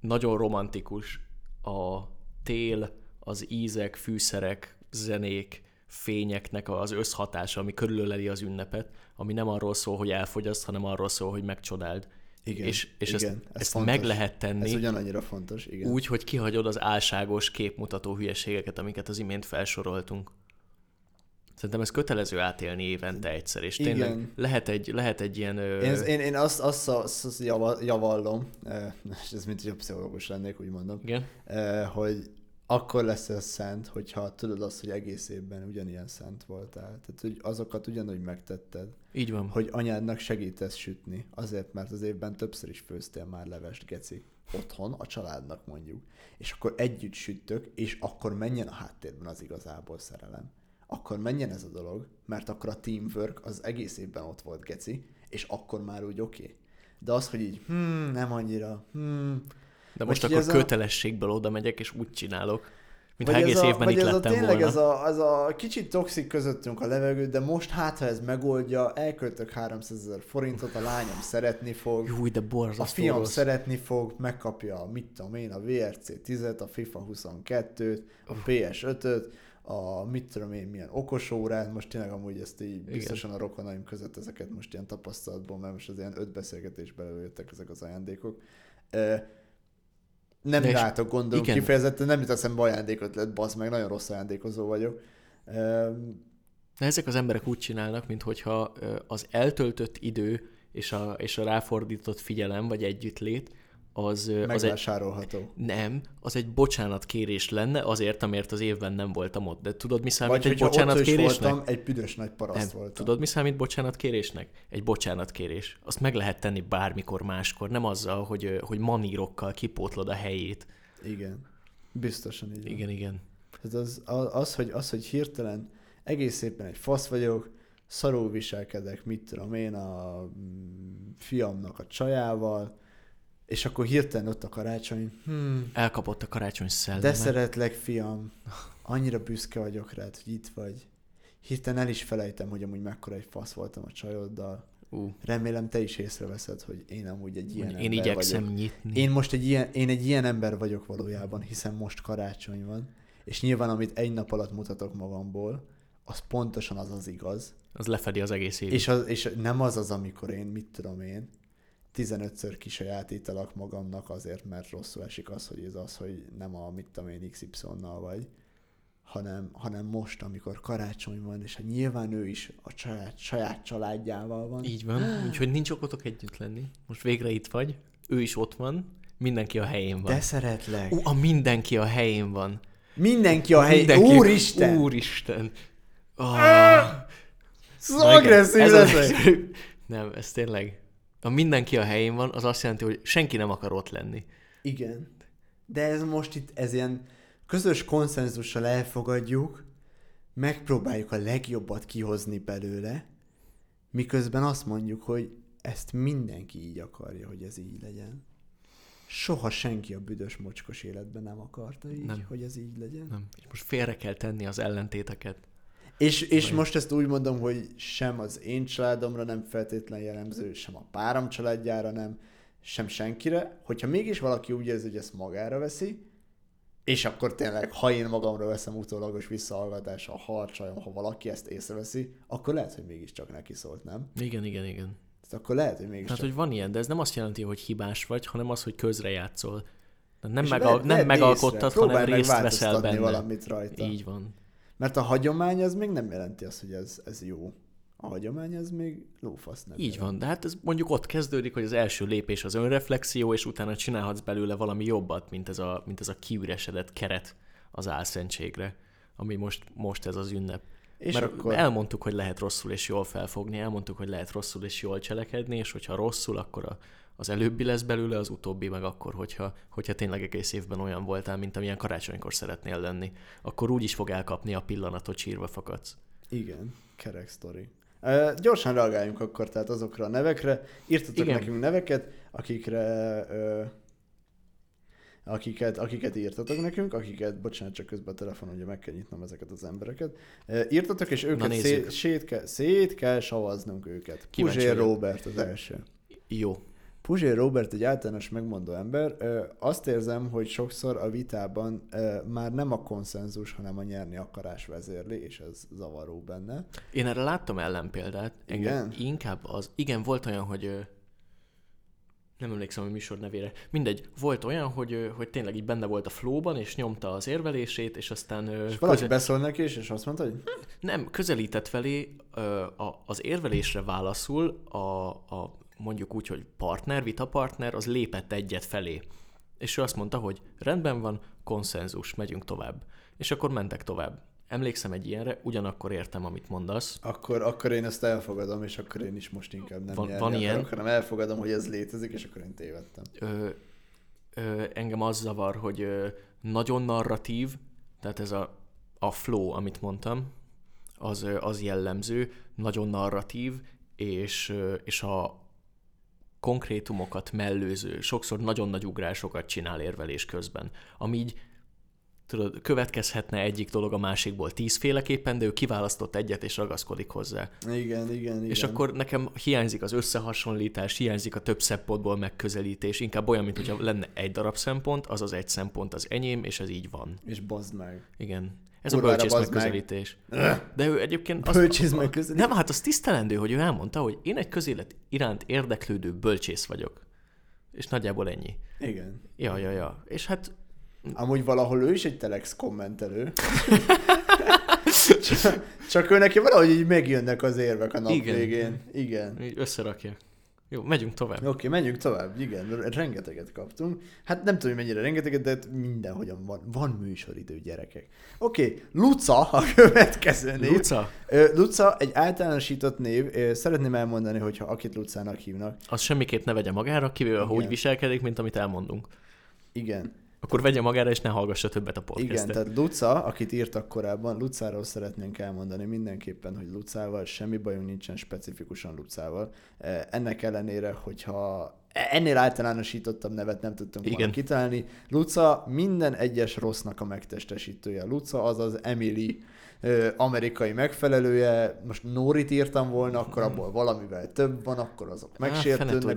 nagyon romantikus a tél, az ízek, fűszerek, zenék, fényeknek az összhatása, ami körülöleli az ünnepet, ami nem arról szól, hogy elfogyaszt, hanem arról szól, hogy megcsodáld. Igen, és és igen, ezt, ez ezt fontos. meg lehet tenni. Ez ugyanannyira fontos, igen. Úgy, hogy kihagyod az álságos képmutató hülyeségeket, amiket az imént felsoroltunk. Szerintem ez kötelező átélni évente egyszer, és tényleg Igen. lehet egy, lehet egy ilyen... Ö... Én, én, én azt, azt, azt, azt java- javallom, és ez mint hogy a pszichológus lennék, úgy mondom, Igen? hogy akkor lesz ez szent, hogyha tudod azt, hogy egész évben ugyanilyen szent voltál. Tehát, hogy azokat ugyanúgy megtetted, Így van. hogy anyádnak segítesz sütni, azért, mert az évben többször is főztél már levest, geci. Otthon, a családnak mondjuk. És akkor együtt süttök, és akkor menjen a háttérben az igazából szerelem. Akkor menjen ez a dolog, mert akkor a teamwork az egész évben ott volt, geci, és akkor már úgy oké. Okay. De az, hogy így, hmm, nem annyira, hmm, De most vagy akkor ez a- kötelességből oda megyek, és úgy csinálok, mintha Vagy egész ez a, évben vagy itt ez a, lettem tényleg volna. ez a, az a kicsit toxik közöttünk a levegő, de most hát, ha ez megoldja, elköltök 300 ezer forintot, a lányom szeretni fog, Júj, de borzasztó a fiam rossz. szeretni fog, megkapja, mit tudom én, a VRC 10-et, a FIFA 22-t, a PS5-öt, a mit tudom én, milyen okos órát, most tényleg amúgy ezt így biztosan a rokonaim között ezeket most ilyen tapasztalatból, mert most az ilyen öt beszélgetésbe jöttek ezek az ajándékok. Nem De rátok gondolom igen. kifejezetten, nem jut eszembe ajándékot lett, bazd meg, nagyon rossz ajándékozó vagyok. De ezek az emberek úgy csinálnak, mintha az eltöltött idő és a, és a ráfordított figyelem vagy együttlét az, ö, az egy, megvásárolható. nem, az egy bocsánatkérés lenne azért, amért az évben nem voltam ott. De tudod, mi számít Vagy egy bocsánatkérésnek? voltam, egy büdös nagy paraszt Nem. voltam. Tudod, mi számít bocsánatkérésnek? Egy bocsánatkérés. Azt meg lehet tenni bármikor máskor, nem azzal, hogy, hogy manírokkal kipótlod a helyét. Igen. Biztosan így van. Igen, igen. Tehát az, az, az, hogy, az, hogy hirtelen egész szépen egy fasz vagyok, szarul viselkedek, mit tudom én, a mm, fiamnak a csajával, és akkor hirtelen ott a karácsony, hmm, Elkapott a karácsony szelleme. de szeretlek, fiam, annyira büszke vagyok rád, hogy itt vagy. Hirtelen el is felejtem, hogy amúgy mekkora egy fasz voltam a csajoddal. Ú, Remélem te is észreveszed, hogy én amúgy egy ilyen én ember igyekszem vagyok. nyitni. Én most egy ilyen, én egy ilyen ember vagyok valójában, hiszen most karácsony van, és nyilván amit egy nap alatt mutatok magamból, az pontosan az az igaz, Az lefedi az egész évet. és, az, és nem az az, amikor én, mit tudom én, 15-ször kisajátítalak magamnak azért, mert rosszul esik az, hogy ez az, hogy nem a, mit tudom én, XY-nal vagy, hanem, hanem most, amikor karácsony van, és hát nyilván ő is a saját, saját családjával van. Így van, úgyhogy nincs okotok együtt lenni. Most végre itt vagy, ő is ott van, mindenki a helyén van. De szeretlek. Ú, a mindenki a helyén van. Mindenki a hely. Mindenki... Úristen! Úristen! Oh, Ez agresszív ez az... Nem, ez tényleg... A mindenki a helyén van, az azt jelenti, hogy senki nem akar ott lenni. Igen. De ez most itt, ez ilyen közös konszenzussal elfogadjuk, megpróbáljuk a legjobbat kihozni belőle, miközben azt mondjuk, hogy ezt mindenki így akarja, hogy ez így legyen. Soha senki a büdös mocskos életben nem akarta így, Nem. hogy ez így legyen. Nem. És most félre kell tenni az ellentéteket. És, és most ezt úgy mondom, hogy sem az én családomra nem feltétlen jellemző, sem a párom családjára nem, sem senkire. Hogyha mégis valaki úgy érzi, hogy ezt magára veszi, és akkor tényleg, ha én magamra veszem utólagos visszahallgatás a harcsajom, ha valaki ezt észreveszi, akkor lehet, hogy mégiscsak neki szólt, nem? Igen, igen, igen. Tehát akkor lehet, hogy mégiscsak... Tehát, hogy van ilyen, de ez nem azt jelenti, hogy hibás vagy, hanem az, hogy közrejátszol. Nem, megal- vedd- nem vedd megalkottad, hanem részt veszel benne. valamit rajta. Így van. Mert a hagyomány az még nem jelenti azt, hogy ez, ez jó. A hagyomány az még lófasz nem Így jelent. van, de hát ez mondjuk ott kezdődik, hogy az első lépés az önreflexió, és utána csinálhatsz belőle valami jobbat, mint ez a, mint ez a kiüresedett keret az álszentségre, ami most, most ez az ünnep. És Mert akkor... elmondtuk, hogy lehet rosszul és jól felfogni, elmondtuk, hogy lehet rosszul és jól cselekedni, és hogyha rosszul, akkor a, az előbbi lesz belőle, az utóbbi meg akkor, hogyha, hogyha tényleg egész évben olyan voltál, mint amilyen karácsonykor szeretnél lenni, akkor úgy is fog elkapni a pillanatot, sírva fakadsz. Igen, kerek sztori. Uh, gyorsan reagáljunk akkor tehát azokra a nevekre. Írtatok Igen. nekünk neveket, akikre uh, akiket, akiket írtatok nekünk, akiket, bocsánat, csak közben a telefonon ugye meg kell nyitnom ezeket az embereket. Írtatok, és őket szét, szét, kell, szét kell savaznunk őket. Kíváncsi Puzsér. Robert az első. Jó. Puzsér Robert egy általános megmondó ember. Azt érzem, hogy sokszor a vitában már nem a konszenzus, hanem a nyerni akarás vezérli, és ez zavaró benne. Én erre láttam ellenpéldát. Igen? Inkább az... Igen, volt olyan, hogy... Nem emlékszem a műsor nevére. Mindegy, volt olyan, hogy, hogy tényleg így benne volt a flowban, és nyomta az érvelését, és aztán... És valaki köze- beszól neki is, és azt mondta, hogy Nem, közelített felé az érvelésre válaszul a, a mondjuk úgy, hogy partner, vitapartner, az lépett egyet felé. És ő azt mondta, hogy rendben van, konszenzus, megyünk tovább. És akkor mentek tovább. Emlékszem egy ilyenre, ugyanakkor értem, amit mondasz. akkor, akkor én ezt elfogadom, és akkor én is most inkább nem Van- van akarok, ilyen? hanem elfogadom, hogy ez létezik, és akkor én tévedtem. Ö, ö, engem az zavar, hogy ö, nagyon narratív, tehát ez a, a flow, amit mondtam, az, az jellemző, nagyon narratív, és, és a konkrétumokat mellőző, sokszor nagyon nagy ugrásokat csinál érvelés közben, ami így tudod, következhetne egyik dolog a másikból tízféleképpen, de ő kiválasztott egyet és ragaszkodik hozzá. Igen, igen, igen. És akkor nekem hiányzik az összehasonlítás, hiányzik a több szempontból megközelítés, inkább olyan, mint hogyha lenne egy darab szempont, az az egy szempont az enyém, és ez így van. És bazd meg. Igen. Ez Kurvára a bölcsész meg. megközelítés. De ő egyébként... Bölcsész megközelítés? Nem, hát az tisztelendő, hogy ő elmondta, hogy én egy közélet iránt érdeklődő bölcsész vagyok. És nagyjából ennyi. Igen. Ja, ja, ja. És hát Amúgy valahol ő is egy telex kommentelő. csak, csak ő neki valahogy így megjönnek az érvek a nap Igen. végén. Igen. Így összerakja. Jó, megyünk tovább. Oké, okay, menjünk tovább. Igen, rengeteget kaptunk. Hát nem tudom, hogy mennyire rengeteget, de mindenhogyan van. Van műsoridő, gyerekek. Oké, okay, Luca a következő név. Luca, Luca egy általánosított név. Szeretném elmondani, hogyha akit Lucának hívnak. az semmiképp ne vegye magára, kivéve, ha úgy viselkedik, mint amit elmondunk. Igen. Akkor vegye magára, és ne hallgassa többet a Igen, podcastet. tehát Luca, akit írtak korábban, Lucáról szeretnénk elmondani mindenképpen, hogy Lucával semmi bajunk nincsen specifikusan Lucával. Eh, Ennek ellenére, hogyha ennél általánosítottabb nevet nem tudtunk volna Igen. kitalálni. Luca minden egyes rossznak a megtestesítője. Luca az az Emily ö, amerikai megfelelője. Most Norit írtam volna, akkor abból valamivel több van, akkor azok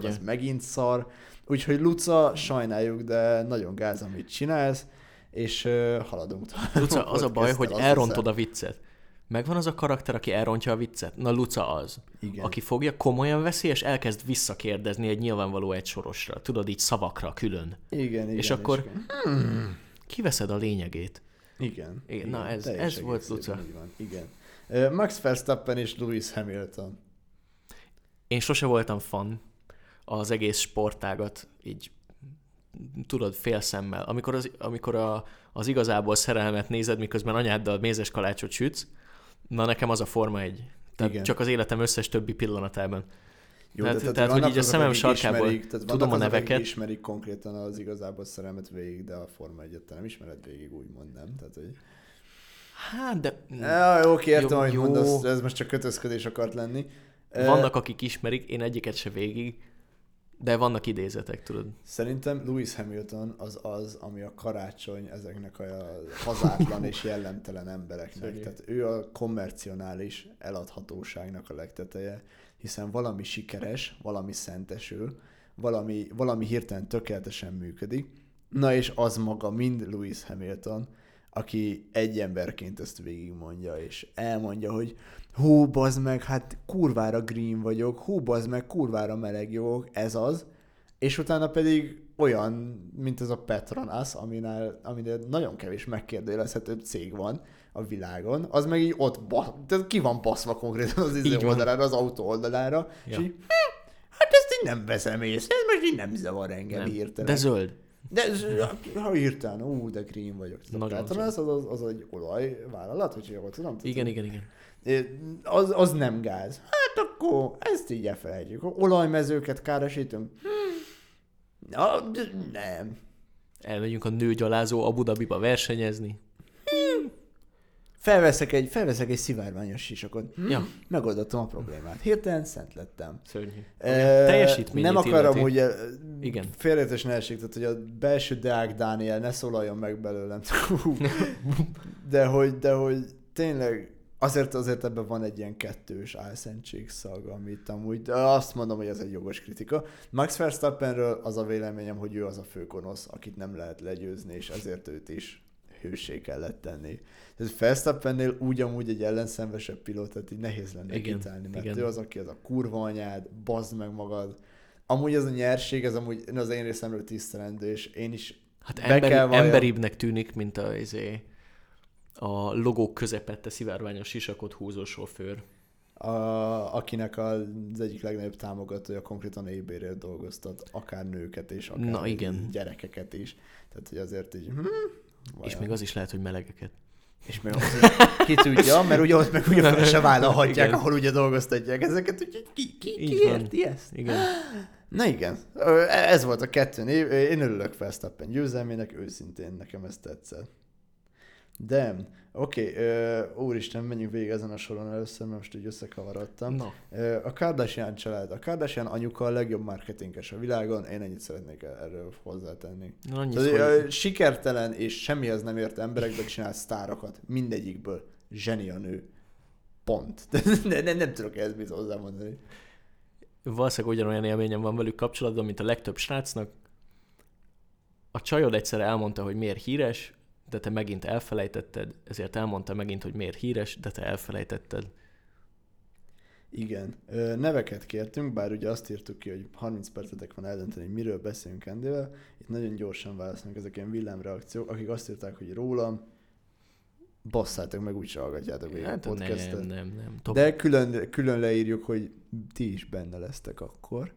tudja. az megint szar. Úgyhogy Luca, sajnáljuk, de nagyon gáz, amit csinálsz, és ö, haladunk tovább. Luca, az a baj, hogy elrontod a viccet. Megvan az a karakter, aki elrontja a viccet? Na, Luca az. Igen. Aki fogja, komolyan veszi, és elkezd visszakérdezni egy nyilvánvaló egy sorosra. Tudod, így szavakra külön. Igen, igen. és akkor igen. kiveszed a lényegét. Igen. Igen, na ez- ez volt Luca. van, Igen. Max Verstappen és Lewis Hamilton. Én sose voltam fan az egész sportágat, így tudod, félszemmel. Amikor, az, amikor a, az igazából szerelmet nézed, miközben anyáddal mézes kalácsot sütsz, na nekem az a forma egy. Tehát Igen. csak az életem összes többi pillanatában. Jó, Tehát- de tehát, hogy így a azok, szemem sarkából ismerik, tehát tudom a azok, neveket. ismerik konkrétan az igazából szerelmet végig, de a Forma egyet nem ismered végig, úgymond nem. Tehát, hogy... Hát, de Ja, jó, oké, értem, Jó, mondasz, ez most csak kötözködés akart lenni. Vannak, akik ismerik, én egyiket se végig, de vannak idézetek, tudod. Szerintem Lewis Hamilton az az, ami a karácsony ezeknek a hazátlan és jellemtelen embereknek. Szörnyű. Tehát ő a kommercionális eladhatóságnak a legteteje, hiszen valami sikeres, valami szentesül, valami, valami hirtelen tökéletesen működik. Na és az maga mind Lewis Hamilton, aki egy emberként ezt végigmondja, és elmondja, hogy hú, bazd meg, hát kurvára green vagyok, hú, bazd meg, kurvára meleg vagyok, ez az, és utána pedig olyan, mint ez a Petronas, aminál, aminél nagyon kevés megkérdőjelezhető cég van a világon, az meg így ott, ba, tehát ki van baszva konkrétan az izé oldalára, az autó oldalára, ja. és így, hm, hát ezt így nem veszem észre, ez most így nem zavar engem Nem. hirtelen. De zöld. De ha hirtelen, ú, de green vagyok. Nagyon Petronas az, az, az egy olajvállalat, hogy jól tudom? Tehát Igen, igen, igen. Az, az nem gáz. Hát akkor ezt így elfelejtjük. Olajmezőket károsítunk? Hmm. Na, nem. Elmegyünk a nőgyalázó Abu Dhabiba versenyezni. Felveszek egy, felveszek egy szivárványos sisakot. Hmm. Ja. Megoldottam a problémát. Hirtelen szent lettem. Szörnyű. E, teljesítményét nem akarom illeti. ugye Igen. félretes ne esik, tehát hogy a belső Deák Dániel ne szólaljon meg belőlem. De hogy, de hogy tényleg azért, azért ebben van egy ilyen kettős álszentség szag, amit amúgy, azt mondom, hogy ez egy jogos kritika. Max Verstappenről az a véleményem, hogy ő az a főgonosz, akit nem lehet legyőzni, és ezért őt is hősé kellett tenni. Tehát Verstappennél úgy amúgy egy ellenszenvesebb pilótát így nehéz lenne Igen, kitálni, mert igen. ő az, aki az a kurva anyád, bazd meg magad. Amúgy ez a nyerség, ez amúgy az én részemről tisztelendő, és én is Hát Be emberi, kell emberibbnek tűnik, mint a, izé, a logók közepette szivárványos sisakot húzó sofőr. a, akinek az egyik legnagyobb támogatója konkrétan eBay-rél dolgoztat, akár nőket és akár Na, igen. gyerekeket is. Tehát, hogy azért így... Hm, És még az is lehet, hogy melegeket. és még az, ki tudja, mert ugye ott meg ugye fel se vállalhatják, Igen. ahol ugye dolgoztatják ezeket, úgyhogy ki, ki, ki Így van. érti ezt? Igen. Na igen, Ö, ez volt a kettő név. Én örülök Verstappen győzelmének, őszintén nekem ez tetszett. De, oké, okay, úristen, menjünk végig ezen a soron először, mert most így összekavarodtam. Ö, A Kardashian család. A Kardashian anyuka a legjobb marketinges a világon, én ennyit szeretnék erről hozzátenni. annyit, Tehát, hogy... sikertelen és semmihez nem ért emberekből csinál sztárokat. Mindegyikből. Zseni a nő. Pont. De nem, nem tudok ehhez mit hozzámondani. valószínűleg ugyanolyan élményem van velük kapcsolatban, mint a legtöbb srácnak. A csajod egyszer elmondta, hogy miért híres, de te megint elfelejtetted, ezért elmondta megint, hogy miért híres, de te elfelejtetted. Igen. Ö, neveket kértünk, bár ugye azt írtuk ki, hogy 30 percetek van eldönteni, hogy miről beszélünk Endével. Itt nagyon gyorsan válaszolunk, ezek ilyen villámreakciók, akik azt írták, hogy rólam, Basszátok meg, úgyse hallgatjátok végig Hát a podcastet. nem, nem, nem. Top. De külön, külön leírjuk, hogy ti is benne lesztek akkor.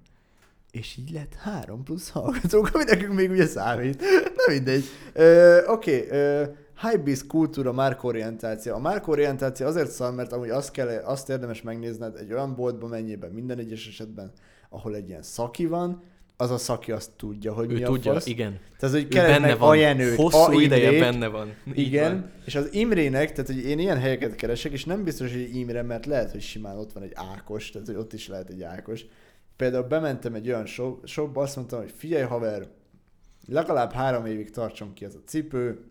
És így lett 3 plusz hallgatók, ami nekünk még ugye számít. Na mindegy. Ö, Oké, okay, Hypebeast kultúra, márkorientáció. A márkorientáció azért szar, mert amúgy azt, kell, azt érdemes megnézned egy olyan boltban, mennyiben minden egyes esetben, ahol egy ilyen szaki van, az a szaki azt tudja, hogy ő mi tudja, a fasz. igen. Tehát, hogy keresd benne van. a Jenőt, Hosszú a ideje Imrét, benne van. Így igen, van. és az Imrének, tehát hogy én ilyen helyeket keresek, és nem biztos, hogy Imre, mert lehet, hogy simán ott van egy Ákos, tehát hogy ott is lehet egy Ákos. Például bementem egy olyan shop, shopba, azt mondtam, hogy figyelj haver, legalább három évig tartson ki ez a cipő,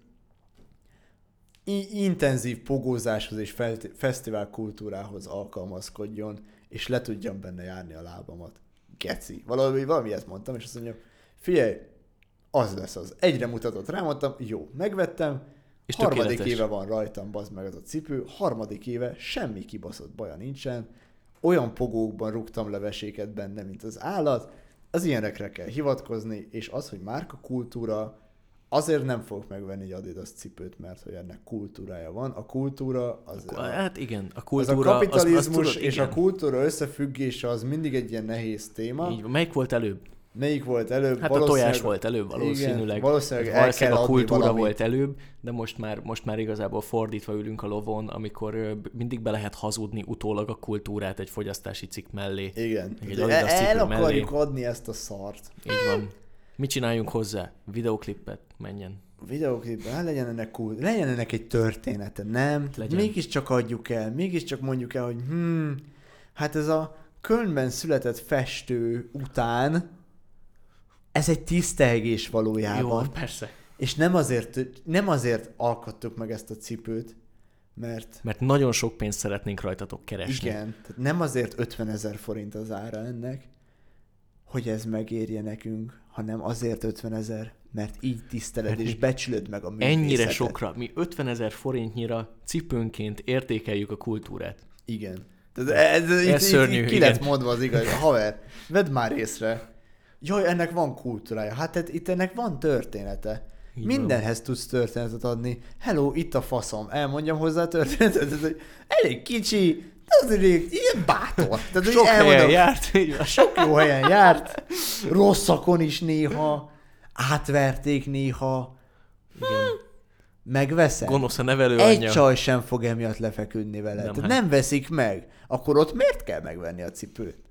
intenzív pogózáshoz és fe- fesztivál kultúrához alkalmazkodjon, és le tudjam benne járni a lábamat. Geci. Valami, valami ilyet mondtam, és azt mondja, figyelj, az lesz az. Egyre mutatott rá, mondtam, jó, megvettem, És harmadik tökéletes. éve van rajtam, bazd meg az a cipő, harmadik éve semmi kibaszott baja nincsen, olyan pogókban rúgtam leveséket benne, mint az állat, az ilyenekre kell hivatkozni, és az, hogy márka kultúra, azért nem fogok megvenni egy Adidas cipőt, mert hogy ennek kultúrája van. A kultúra az, Hát igen, a az kultúra... a kapitalizmus az, az, tudod, és igen. a kultúra összefüggése az mindig egy ilyen nehéz téma. Így van. Melyik volt előbb? Melyik volt előbb? Hát a tojás volt előbb valószínűleg. Igen, valószínűleg el valószínűleg kell a kultúra valami. volt előbb, de most már, most már igazából fordítva ülünk a lovon, amikor mindig be lehet hazudni utólag a kultúrát egy fogyasztási cikk mellé. Igen. Egy el, el mellé. akarjuk adni ezt a szart. Így van. Mit csináljunk hozzá? Videoklippet menjen. videóklipben, hát legyen ennek cool, legyen ennek egy története, nem? Legyen. Mégiscsak adjuk el, mégiscsak mondjuk el, hogy hmm, hát ez a Kölnben született festő után, ez egy tisztelgés valójában. Jó, persze. És nem azért, nem azért alkottuk meg ezt a cipőt, mert Mert nagyon sok pénzt szeretnénk rajtatok keresni. igen, tehát nem azért 50 ezer forint az ára ennek, hogy ez megérje nekünk, hanem azért 50 ezer, mert így tiszteled Mert és becsülöd meg a művészetet. Ennyire sokra, mi 50 ezer forintnyira cipőnként értékeljük a kultúrát. Igen. Tehát ez, ez, ez, szörnyű, így, így ki igen. lett mondva az igaz. Haver, vedd már észre. Jaj, ennek van kultúrája. Hát tehát itt ennek van története. Így Mindenhez tudsz történetet adni. Hello, itt a faszom. Elmondjam hozzá a történetet. Ez egy elég kicsi, azért elég ilyen bátor. Tehát, Sok helyen elmondom, járt, így van. Sok jó helyen járt. Rosszakon is néha. Átverték néha. Igen. Megveszem. Gonosz a Egy nevelőanyja. csaj sem fog emiatt lefeküdni vele. Nem, hát. nem veszik meg. Akkor ott miért kell megvenni a cipőt?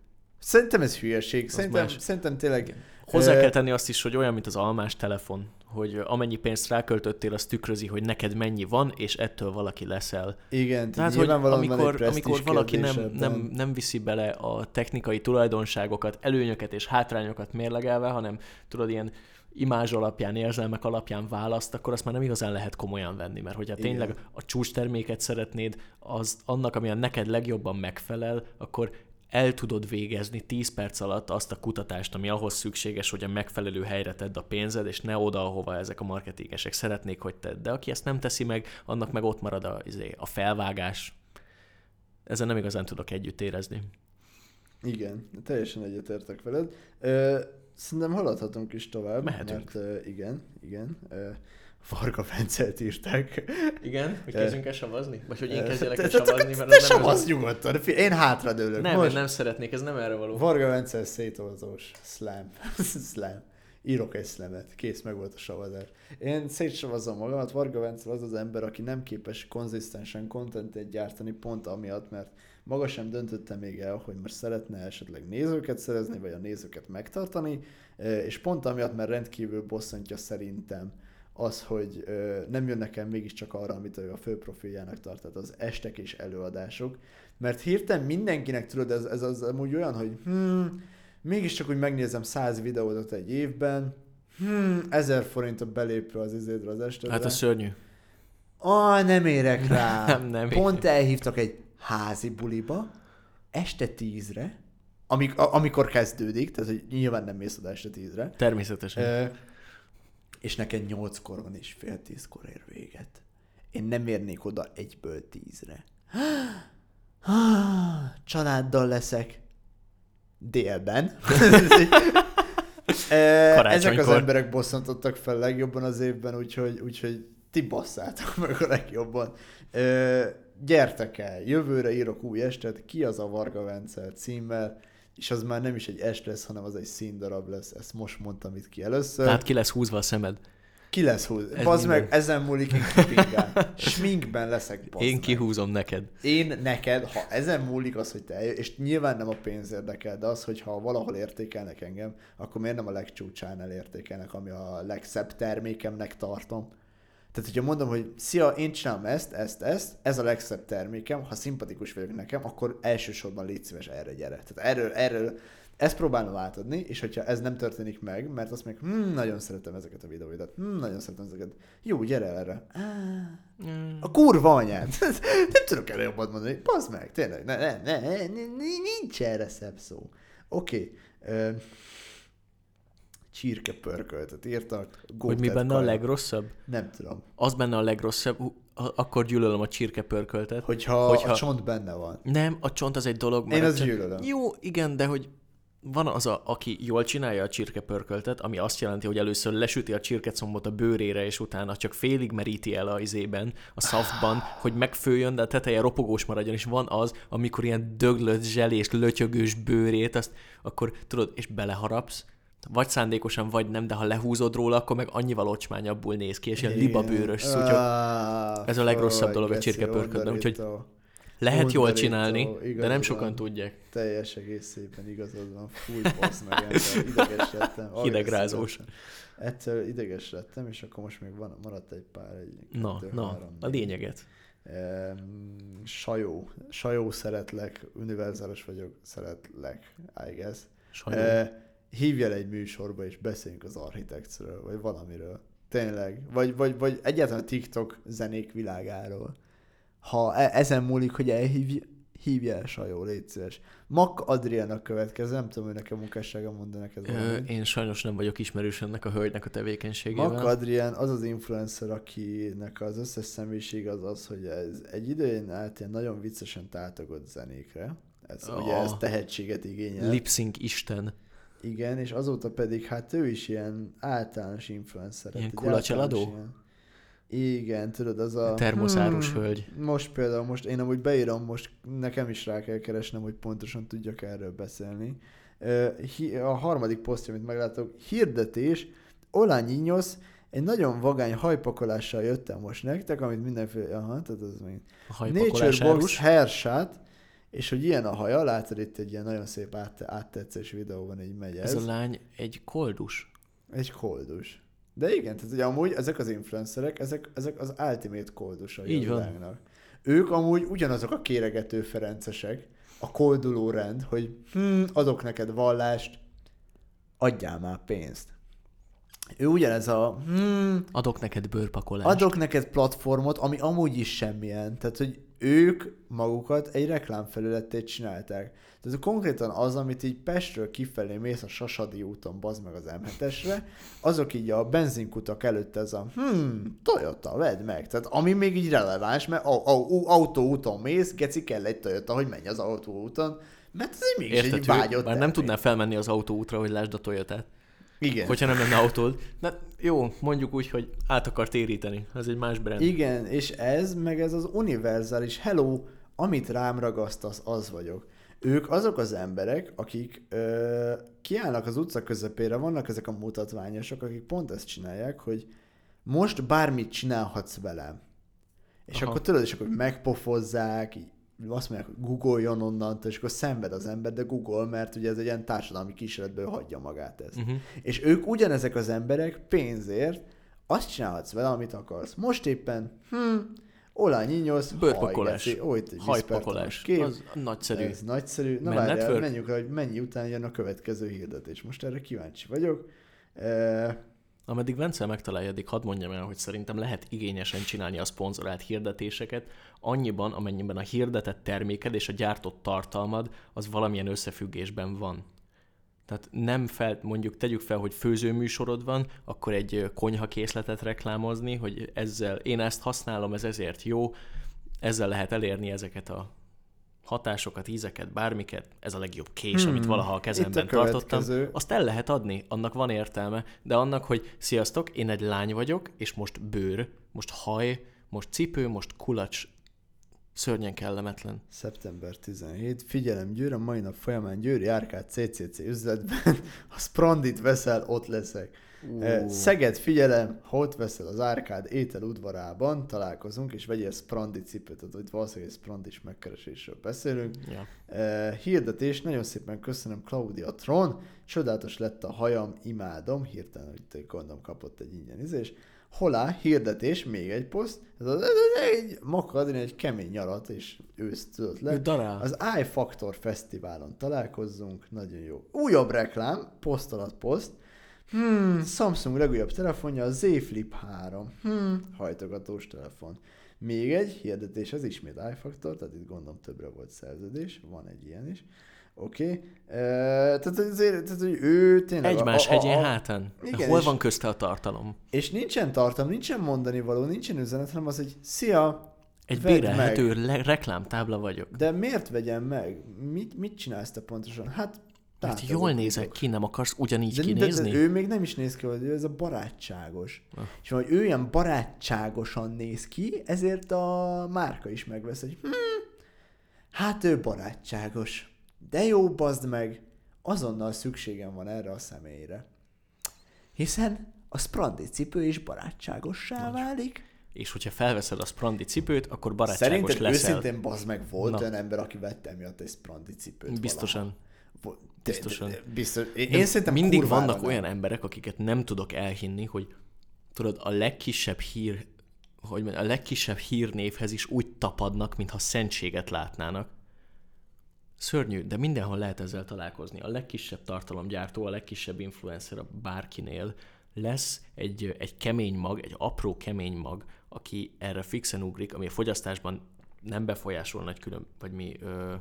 Szerintem ez hülyeség. Szerintem, más. szerintem tényleg... Hozzá kell tenni azt is, hogy olyan, mint az almás telefon, hogy amennyi pénzt ráköltöttél, az tükrözi, hogy neked mennyi van, és ettől valaki leszel. Igen, Tehát, hogy amikor, amikor valaki nem, nem, nem viszi bele a technikai tulajdonságokat, előnyöket és hátrányokat mérlegelve, hanem tudod, ilyen imázs alapján, érzelmek alapján választ, akkor azt már nem igazán lehet komolyan venni, mert hogyha Igen. tényleg a csúcs terméket szeretnéd, az annak, ami a neked legjobban megfelel, akkor el tudod végezni 10 perc alatt azt a kutatást, ami ahhoz szükséges, hogy a megfelelő helyre tedd a pénzed, és ne oda, ahova ezek a marketingesek szeretnék, hogy tedd. De aki ezt nem teszi meg, annak meg ott marad a, izé, a felvágás. Ezzel nem igazán tudok együtt érezni. Igen, teljesen egyetértek veled. Szerintem haladhatunk is tovább. Mehetünk. Mert igen, igen. Ö, Varga Fencelt írták. Igen? Hogy kezdjünk el savazni? Vagy hogy én kezdjelek el savazni, mert Te savazz nyugodtan. Én hátradőlök. Nem, Most. én nem szeretnék, ez nem erre való. Varga Vencel szétolzós. Slam. Slam. Írok egy slamet. Kész, meg volt a savazás. Én szétsavazom magamat. Varga Vencel az az ember, aki nem képes konzisztensen kontentet gyártani pont amiatt, mert maga sem döntötte még el, hogy most szeretne esetleg nézőket szerezni, vagy a nézőket megtartani, és pont amiatt, mert rendkívül bosszantja szerintem az, hogy ö, nem jönnek el mégiscsak arra, amit ő a fő profiljának tart, tehát az estek és előadások. Mert hirtelen mindenkinek, tudod, ez, ez az amúgy olyan, hogy hmm, mégiscsak úgy megnézem száz videót egy évben, hmm, ezer forint a belépő az izédre az estedre. Hát a szörnyű. Ah, nem érek rá. Nem, nem Pont elhívtak egy házi buliba, este tízre, amik, amikor kezdődik, tehát hogy nyilván nem mész oda este tízre, Természetesen. Ö, és neked nyolckor van és fél tízkor ér véget. Én nem érnék oda egyből tízre. Családdal leszek. Délben. Ezek az emberek bosszantottak fel legjobban az évben, úgyhogy, úgyhogy ti basszátok meg a legjobban. Ö, gyertek el, jövőre írok új estet, ki az a Varga Vence címmel, és az már nem is egy est lesz, hanem az egy színdarab lesz. Ezt most mondtam itt ki először. Tehát ki lesz húzva a szemed. Ki lesz húz? Ez Bazd meg, ezen múlik, én kipingál. Sminkben leszek, bazd Én meg. kihúzom neked. Én neked, ha ezen múlik az, hogy te eljö, és nyilván nem a pénz érdekel, de az, hogy ha valahol értékelnek engem, akkor miért nem a legcsúcsánál értékelnek, ami a legszebb termékemnek tartom. Tehát, hogyha mondom, hogy szia, én csinálom ezt, ezt, ezt, ez a legszebb termékem, ha szimpatikus vagyok nekem, akkor elsősorban légy szíves erre gyere. Tehát erről, erről, ezt próbálom átadni, és hogyha ez nem történik meg, mert azt mondják, hm, nagyon szeretem ezeket a videóidat, hm, nagyon szeretem ezeket. Jó, gyere erre. Mm. A kurva anyád. nem tudok erre jobbat mondani. Pazd meg, tényleg. Ne, ne, ne, nincs erre szebb szó. Oké. Okay. Csirke pörköltet írtak. Hogy mi benne a kaja. legrosszabb? Nem tudom. Az benne a legrosszabb, a- akkor gyűlölöm a csirkepörköltet. Hogyha, Hogyha- a csont benne van. Nem, a csont az egy dolog. Én azt csak- gyűlölöm. Jó, igen, de hogy van az, a, aki jól csinálja a csirkepörköltet, ami azt jelenti, hogy először lesüti a csirkecombot a bőrére, és utána csak félig meríti el a izében, a szafban, hogy megfőjön, de a teteje ropogós maradjon, és van az, amikor ilyen döglött, zselés, lötyögős bőrét, azt akkor tudod, és beleharapsz, vagy szándékosan, vagy nem, de ha lehúzod róla, akkor meg annyival ocsmányabbul néz ki, és ilyen libabőrös szutyok. Ah, Ez a legrosszabb dolog a geci, csirkepörköltben, úgyhogy undorító. Lehet jól undorító, csinálni, de nem sokan tudják. Teljes egészében igazad van. Fúj, bassz meg ember. Ideges lettem. Hidegrázós. Ettől ideges lettem, és akkor most még van, maradt egy pár. Egy, Na, kettő, na, három, a lényeget. Sajó. Sajó szeretlek, univerzális vagyok, szeretlek, I guess. E, hívjál egy műsorba, és beszéljünk az architektről, vagy valamiről. Tényleg. Vagy, vagy, vagy egyáltalán a TikTok zenék világáról. Ha e- ezen múlik, hogy elhívj, hívj el Sajó, légy szíves. Mak Adriának következő, nem tudom, hogy nekem munkássága mondta neked Ö, én sajnos nem vagyok ismerős ennek a hölgynek a tevékenységével. Mak Adrián az az influencer, akinek az összes személyiség az az, hogy ez egy időn át ilyen nagyon viccesen tátogott zenékre. Ez, oh. ugye ez tehetséget igényel. Lipsync isten. Igen, és azóta pedig hát ő is ilyen általános influencer. Ilyen kulacseladó? ilyen- Igen, tudod, az a... Termoszárus hölgy. Most például, most én amúgy beírom, most nekem is rá kell keresnem, hogy pontosan tudjak erről beszélni. A harmadik posztja, amit meglátok, hirdetés, Olányi Nyosz, egy nagyon vagány hajpakolással jöttem most nektek, amit mindenféle, aha, tehát az még A Nature Box árus. És hogy ilyen a haja, látod itt egy ilyen nagyon szép át, áttetszés videó van, így megy ez. Ez a lány egy koldus. Egy koldus. De igen, tehát ugye amúgy ezek az influencerek, ezek, ezek az ultimate koldusai Így a van. világnak. Ők amúgy ugyanazok a kéregető ferencesek, a kolduló rend, hogy hm, adok neked vallást, adjál már pénzt. Ő ugyanez a hm, Adok neked bőrpakolást. adok neked platformot, ami amúgy is semmilyen. Tehát, hogy ők magukat egy reklámfelületét csinálták. Tehát konkrétan az, amit így Pestről kifelé mész a Sasadi úton, bazd meg az M7-esre, azok így a benzinkutak előtt ez a hmm, Toyota, vedd meg. Tehát ami még így releváns, mert au- au- autóúton mész, geci kell egy Toyota, hogy menj az autóúton, mert ez egy mégis egy Érted, vágyott Már nem tudnál felmenni az autóútra, hogy lásd a Toyotát. Igen. Hogyha nem lenne autód. Na, jó, mondjuk úgy, hogy át akar téríteni. Ez egy más brand. Igen, és ez, meg ez az univerzális hello, amit rám ragasztasz, az vagyok. Ők azok az emberek, akik ö, kiállnak az utca közepére, vannak ezek a mutatványosok, akik pont ezt csinálják, hogy most bármit csinálhatsz velem. És Aha. akkor tudod, és akkor megpofozzák, így azt mondják, hogy googoljon onnan, és akkor szenved az ember, de google, mert ugye ez egy ilyen társadalmi kísérletből hagyja magát ezt. Uh-huh. És ők ugyanezek az emberek pénzért azt csinálhatsz vele, amit akarsz. Most éppen, hm, Olányi nyosz, Bőrpakolás. Hajpakolás. kép. Az nagyszerű. Ez nagyszerű. Na Men várjál, menjünk hogy mennyi után jön a következő hirdetés. Most erre kíváncsi vagyok. E, Ameddig Vence megtalálja, addig hadd mondjam el, hogy szerintem lehet igényesen csinálni a szponzorált hirdetéseket, annyiban, amennyiben a hirdetett terméked és a gyártott tartalmad az valamilyen összefüggésben van. Tehát nem fel, mondjuk tegyük fel, hogy főzőműsorod van, akkor egy ö, konyhakészletet reklámozni, hogy ezzel én ezt használom, ez ezért jó, ezzel lehet elérni ezeket a hatásokat, ízeket, bármiket, ez a legjobb kés, hmm. amit valaha a kezemben a tartottam, azt el lehet adni, annak van értelme, de annak, hogy sziasztok, én egy lány vagyok, és most bőr, most haj, most cipő, most kulacs, szörnyen kellemetlen. Szeptember 17. Figyelem, Győr, a mai nap folyamán Győri Árkád CCC üzletben, ha Sprandit veszel, ott leszek. Uh. Szeged, figyelem, ha ott veszel az Árkád étel udvarában, találkozunk, és vegyél Sprandi cipőt, tehát itt valószínűleg egy Sprandis megkeresésről beszélünk. Uh, hirdetés, nagyon szépen köszönöm Claudia Tron, csodálatos lett a hajam, imádom, hirtelen, hogy gondolom kapott egy ingyen izés. Holá, hirdetés, még egy poszt, ez az, egy makad, egy kemény nyarat, és őszt tölött le. Darál. Az iFactor Fesztiválon találkozzunk, nagyon jó. Újabb reklám, poszt alatt poszt. Hmm, Samsung legújabb telefonja a Z Flip 3. Hmm, hajtogatós telefon. Még egy hirdetés, ez ismét iFactor, tehát itt gondolom többre volt szerződés, van egy ilyen is. Oké. Okay. Tehát, azért, tehát, hogy ő tényleg... Egymás a, a, hegyén a, hátán. Igen, Hol és- van közte a tartalom? És nincsen tartalom, nincsen mondani való, nincsen üzenet, hanem az, hogy szia, Egy bérelhető le- reklámtábla vagyok. De miért vegyem meg? Mit, mit csinálsz te pontosan? Hát Mert tátogatódok. jól nézek ki, nem akarsz ugyanígy de, kinézni? de, ő még nem is néz ki, hogy ő ez a barátságos. Ah. És hogy ő ilyen barátságosan néz ki, ezért a márka is megvesz, hogy hm, hát ő barátságos. De jó, bazd meg, azonnal szükségem van erre a személyre. Hiszen a Sprandi cipő is barátságossá válik. És hogyha felveszed a Sprandi cipőt, akkor barátságos Szerinted leszel. őszintén bazd meg volt Na. olyan ember, aki vette miatt egy Sprandi cipőt Biztosan. valaha? Biztosan. de- de- Biztos. Én, én szerintem mindig vannak nem. olyan emberek, akiket nem tudok elhinni, hogy tudod, a legkisebb hír, hogy a legkisebb hírnévhez is úgy tapadnak, mintha szentséget látnának. Szörnyű, de mindenhol lehet ezzel találkozni. A legkisebb tartalomgyártó, a legkisebb influencer a bárkinél lesz egy, egy kemény mag, egy apró kemény mag, aki erre fixen ugrik, ami a fogyasztásban nem befolyásol nagy külön, vagy mi ö,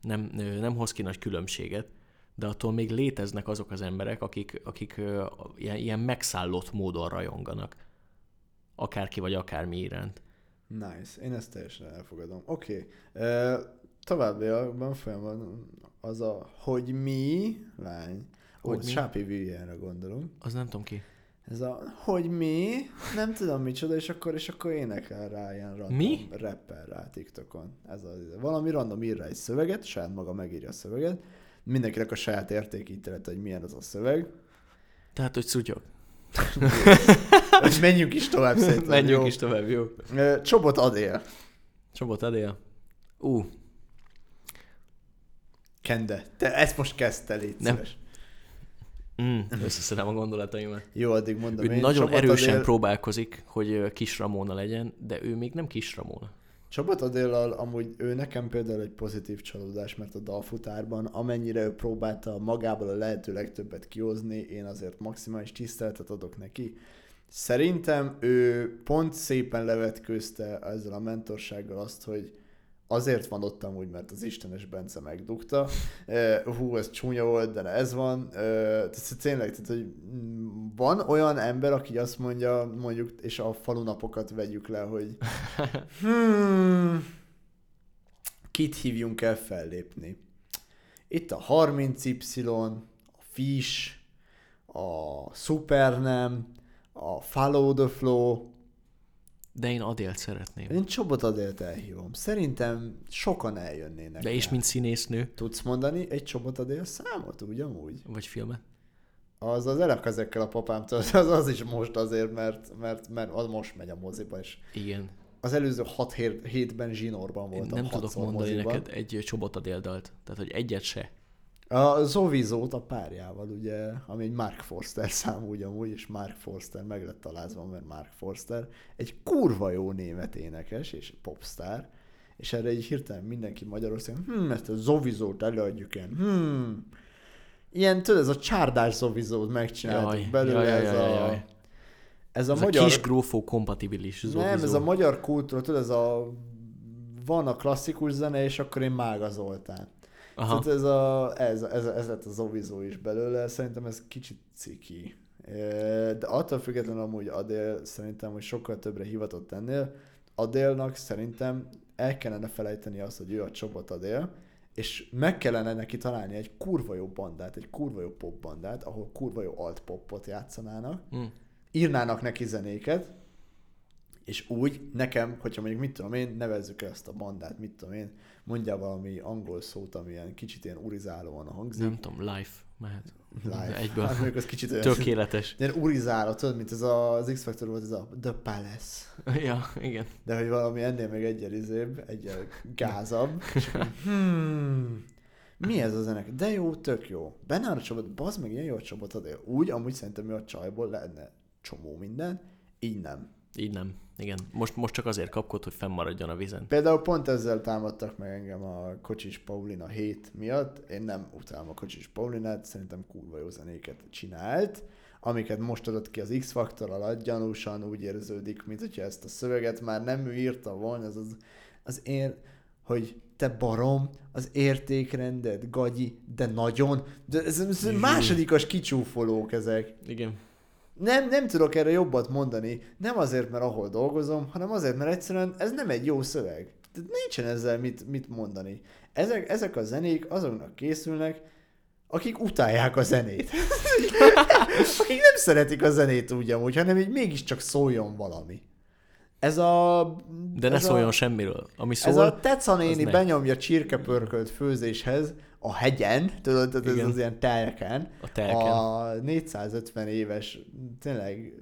nem, nem hoz ki nagy különbséget, de attól még léteznek azok az emberek, akik, akik ilyen, ilyen megszállott módon rajonganak. Akárki vagy akármi iránt. Nice, én ezt teljesen elfogadom. Oké, okay. továbbiakban folyamban az a, hogy mi, lány, Hogy mi? Sápi Viljára gondolunk. Az nem tudom ki. Ez a, hogy mi, nem tudom micsoda, és akkor, és akkor énekel rá ilyen random Mi? rapper rá TikTokon. Ez a, valami random ír rá egy szöveget, saját maga megírja a szöveget, mindenkinek a saját értékítélete, hogy milyen az a szöveg. Tehát, hogy szutyog. Hogy menjünk is tovább szerintem. Menjünk jó? is tovább, jó? Csobot Adél. Csobot Adél. Ú, Kende, te ezt most kezdte, légy Nem. szíves. Mm, összeszedem a gondolataimat. Jó, addig mondom Ő én. nagyon Csabot erősen Adél, próbálkozik, hogy kis Ramona legyen, de ő még nem kis Ramona. Csabot Adéllal amúgy ő nekem például egy pozitív csalódás, mert a dalfutárban amennyire ő próbálta magából a lehető legtöbbet kihozni, én azért maximális tiszteletet adok neki. Szerintem ő pont szépen levetkőzte ezzel a mentorsággal azt, hogy azért van ott amúgy, mert az Istenes Bence megdugta. Hú, ez csúnya volt, de ez van. Tehát tényleg, tehát, hogy van olyan ember, aki azt mondja, mondjuk, és a falunapokat vegyük le, hogy hmm, kit hívjunk el fellépni. Itt a 30Y, a Fish, a Supernem, a Follow the Flow, De én Adélt szeretném. én Csobot Adélt elhívom. Szerintem sokan eljönnének. De és rá. mint színésznő, Tudsz mondani egy Csobot Adél számot, úgy amúgy? vagy filmet? Az az elek ezekkel a papámtól, az, az is most azért, mert, mert, mert az most megy a moziba, és Igen. az előző 6 hétben zsinórban Én voltam. nem tudok mondani moziban. neked egy Csobot Adél dalt. Tehát, hogy egyet se. A Zovizót a párjával, ugye, ami egy Mark Forster szám ugyanúgy, és Mark Forster meg lett találva, mert Mark Forster egy kurva jó német énekes és popstar, és erre így hirtelen mindenki Magyarországon, hm, ezt a Zovizót előadjuk ilyen, hm, ilyen, tudod, ez a csárdás Zovizót megcsináltuk Jaj, belőle, jaj, ez, jaj, a, jaj, ez a Ez magyar... a kis grófó kompatibilis Nem, zóvizó. ez a magyar kultúra, tudod, ez a van a klasszikus zene, és akkor én Mága Zoltán. Aha. Tehát ez, a, ez, ez, ez lett az Zovizó is belőle, szerintem ez kicsit ciki. De attól függetlenül amúgy Adél szerintem, hogy sokkal többre hivatott ennél. Adélnak szerintem el kellene felejteni azt, hogy ő a Csobot Adél, és meg kellene neki találni egy kurva jó bandát, egy kurva jó pop bandát, ahol kurva jó alt popot játszanának, Mm. írnának neki zenéket, és úgy nekem, hogyha mondjuk mit tudom én, nevezzük ezt a bandát, mit tudom én, mondjál valami angol szót, ami ilyen kicsit ilyen urizálóan hangzik. Nem tudom, life mehet. Live. Egyből. Hát az kicsit olyan, Tökéletes. ilyen urizáló, tudod, mint ez a, az X-Factor volt, ez a The Palace. ja, igen. De hogy valami ennél még egyel izébb, egyel gázabb. És akkor, hmm, mi ez a zenek? De jó, tök jó. Benne a csapat, bazd meg, ilyen jó a csapat adél. Úgy, amúgy szerintem mi a csajból lehetne csomó minden, így nem. Így nem. Igen. Most, most csak azért kapkod, hogy fennmaradjon a vizen. Például pont ezzel támadtak meg engem a Kocsis Paulina hét miatt. Én nem utálom a Kocsis Paulinát, szerintem kurva jó zenéket csinált, amiket most adott ki az X-Factor alatt, gyanúsan úgy érződik, mint hogyha ezt a szöveget már nem ő írta volna, az az, az én, hogy te barom, az értékrended, gagyi, de nagyon, de ez, ez másodikos kicsúfolók ezek. Igen. Nem, nem tudok erre jobbat mondani, nem azért, mert ahol dolgozom, hanem azért, mert egyszerűen ez nem egy jó szöveg. Tehát nincsen ezzel mit, mit mondani. Ezek, ezek a zenék azoknak készülnek, akik utálják a zenét. akik nem szeretik a zenét úgy amúgy, hanem így mégiscsak szóljon valami. Ez a... De ne ez szóljon a, semmiről. Ami Ez szól, a Teca néni benyomja csirkepörkölt főzéshez a hegyen, tudod, tehát ez az ilyen telken, a telken. a 450 éves, tényleg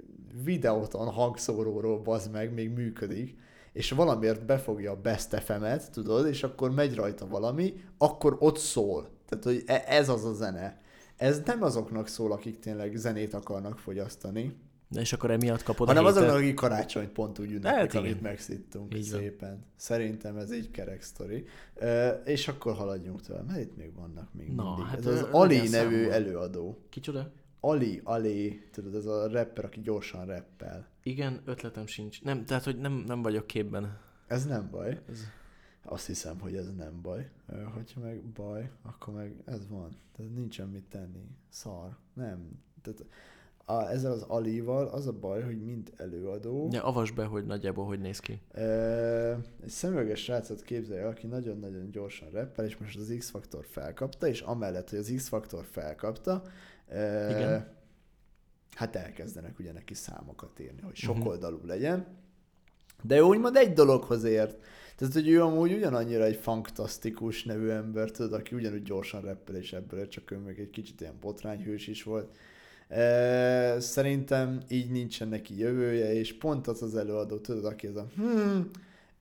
videóton hangszóróról bazd meg, még működik, és valamiért befogja a Best FM-et, tudod, és akkor megy rajta valami, akkor ott szól. Tehát, hogy e- ez az a zene. Ez nem azoknak szól, akik tényleg zenét akarnak fogyasztani, De és akkor emiatt kapod hanem azoknak, akik karácsonyt pont úgy ünneplik, Hát amit megszittunk Így van. szépen. Szerintem ez így kerek sztori. Ö, és akkor haladjunk tovább, mert itt még vannak még Na, mindig. hát ez az Ali nevű számol. előadó. Kicsoda? Ali, Ali, tudod, ez a rapper, aki gyorsan rappel. Igen, ötletem sincs. Nem, tehát, hogy nem, nem vagyok képben. Ez nem baj. Ez... Azt hiszem, hogy ez nem baj. Hogyha meg baj, akkor meg ez van. Tehát nincsen mit tenni. Szar. Nem. Tehát a, ezzel az Alival az a baj, hogy mint előadó, Ja, avasd be, hogy nagyjából hogy néz ki. Ö, egy szemüveges srácot képzelj, el, aki nagyon-nagyon gyorsan rappel, és most az X-Faktor felkapta, és amellett, hogy az X-Faktor felkapta, ö, Igen. hát elkezdenek ugye neki számokat írni, hogy Mhm. sokoldalú legyen. De ő úgymond egy dologhoz ért. Tehát, hogy ő amúgy ugyanannyira egy fantasztikus nevű ember, tudod, aki ugyanúgy gyorsan rappel, és ebből csak ő még egy kicsit ilyen botrányhős is volt. Szerintem így nincsen neki jövője, és pont az az előadó, tudod, aki ez a hmm,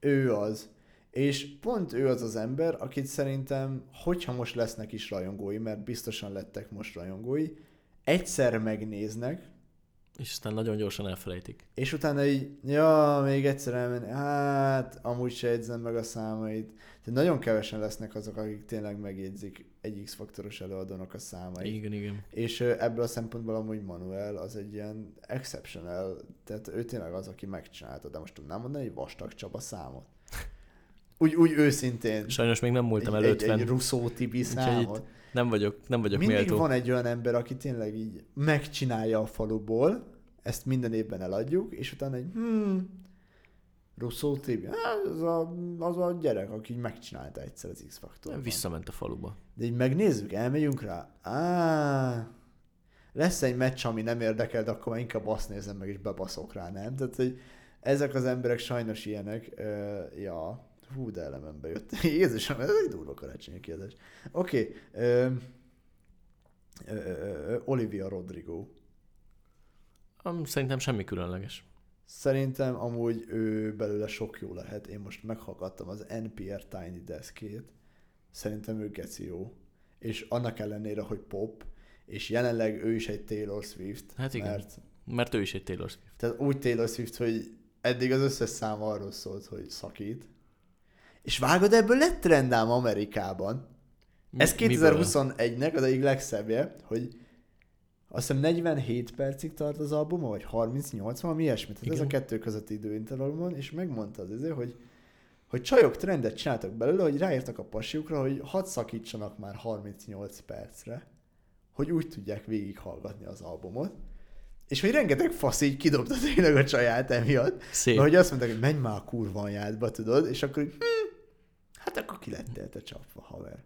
ő az. És pont ő az az ember, akit szerintem, hogyha most lesznek is rajongói, mert biztosan lettek most rajongói, egyszer megnéznek, És aztán nagyon gyorsan elfelejtik. és utána így, ja, még egyszer elmenni, hát, amúgy se jegyzem meg a számait. Tehát nagyon kevesen lesznek azok, akik tényleg megjegyzik egy X-faktoros előadónak a számait. Igen, igen. És ebből a szempontból amúgy Manuel az egy ilyen exceptional, tehát ő tényleg az, aki megcsinálta, de most tudnám mondani, hogy Vastag Csaba számot. Úgy, úgy őszintén. Sajnos még nem múltam egy, el egy, 50. egy Russo Tibi számot. Nem vagyok, nem vagyok Mindig méltó. van egy olyan ember, aki tényleg így megcsinálja a faluból, ezt minden évben eladjuk, és utána egy hmm, Russo hát, az, a, az a gyerek, aki így megcsinálta egyszer az x faktor Visszament a faluba. De így megnézzük, elmegyünk rá. Á, lesz egy meccs, ami nem érdekel, de akkor már inkább azt nézem meg, és bebaszok rá, nem? Tehát, hogy ezek az emberek sajnos ilyenek. Uh, ja, hú, de elemembe jött. Jézusom, ez egy durva karácsonyi kiadás. Oké, okay, Olivia Rodrigo. Szerintem semmi különleges. Szerintem amúgy ő belőle sok jó lehet. Én most meghallgattam az NPR Tiny Deskét. Szerintem ő geci jó. És annak ellenére, hogy pop, és jelenleg ő is egy Taylor Swift. Hát igen. Mert, Mert ő is egy Taylor Swift. tehát úgy Taylor Swift, hogy eddig az összes szám arról szólt, hogy szakít. És vágod, ebből lett trendám Amerikában. Ez Mi- miből? 2021-nek az egyik legszebbje, hogy azt hiszem 47 percig tart az albuma, vagy 38, valami ilyesmi. Tehát ez a Igen. kettő közötti időintervallumon, és megmondta az izé, hogy hogy csajok trendet csináltak belőle, hogy ráírtak a pasiukra, hogy hadd szakítsanak már 38 percre, hogy úgy tudják végighallgatni az albumot. És még rengeteg fasz így kidobta tényleg a csaját emiatt. Szép. Mert hogy azt mondták, hogy menj már a kurva anyádba, tudod, és akkor hm, hát akkor ki lettél te csapva, haver.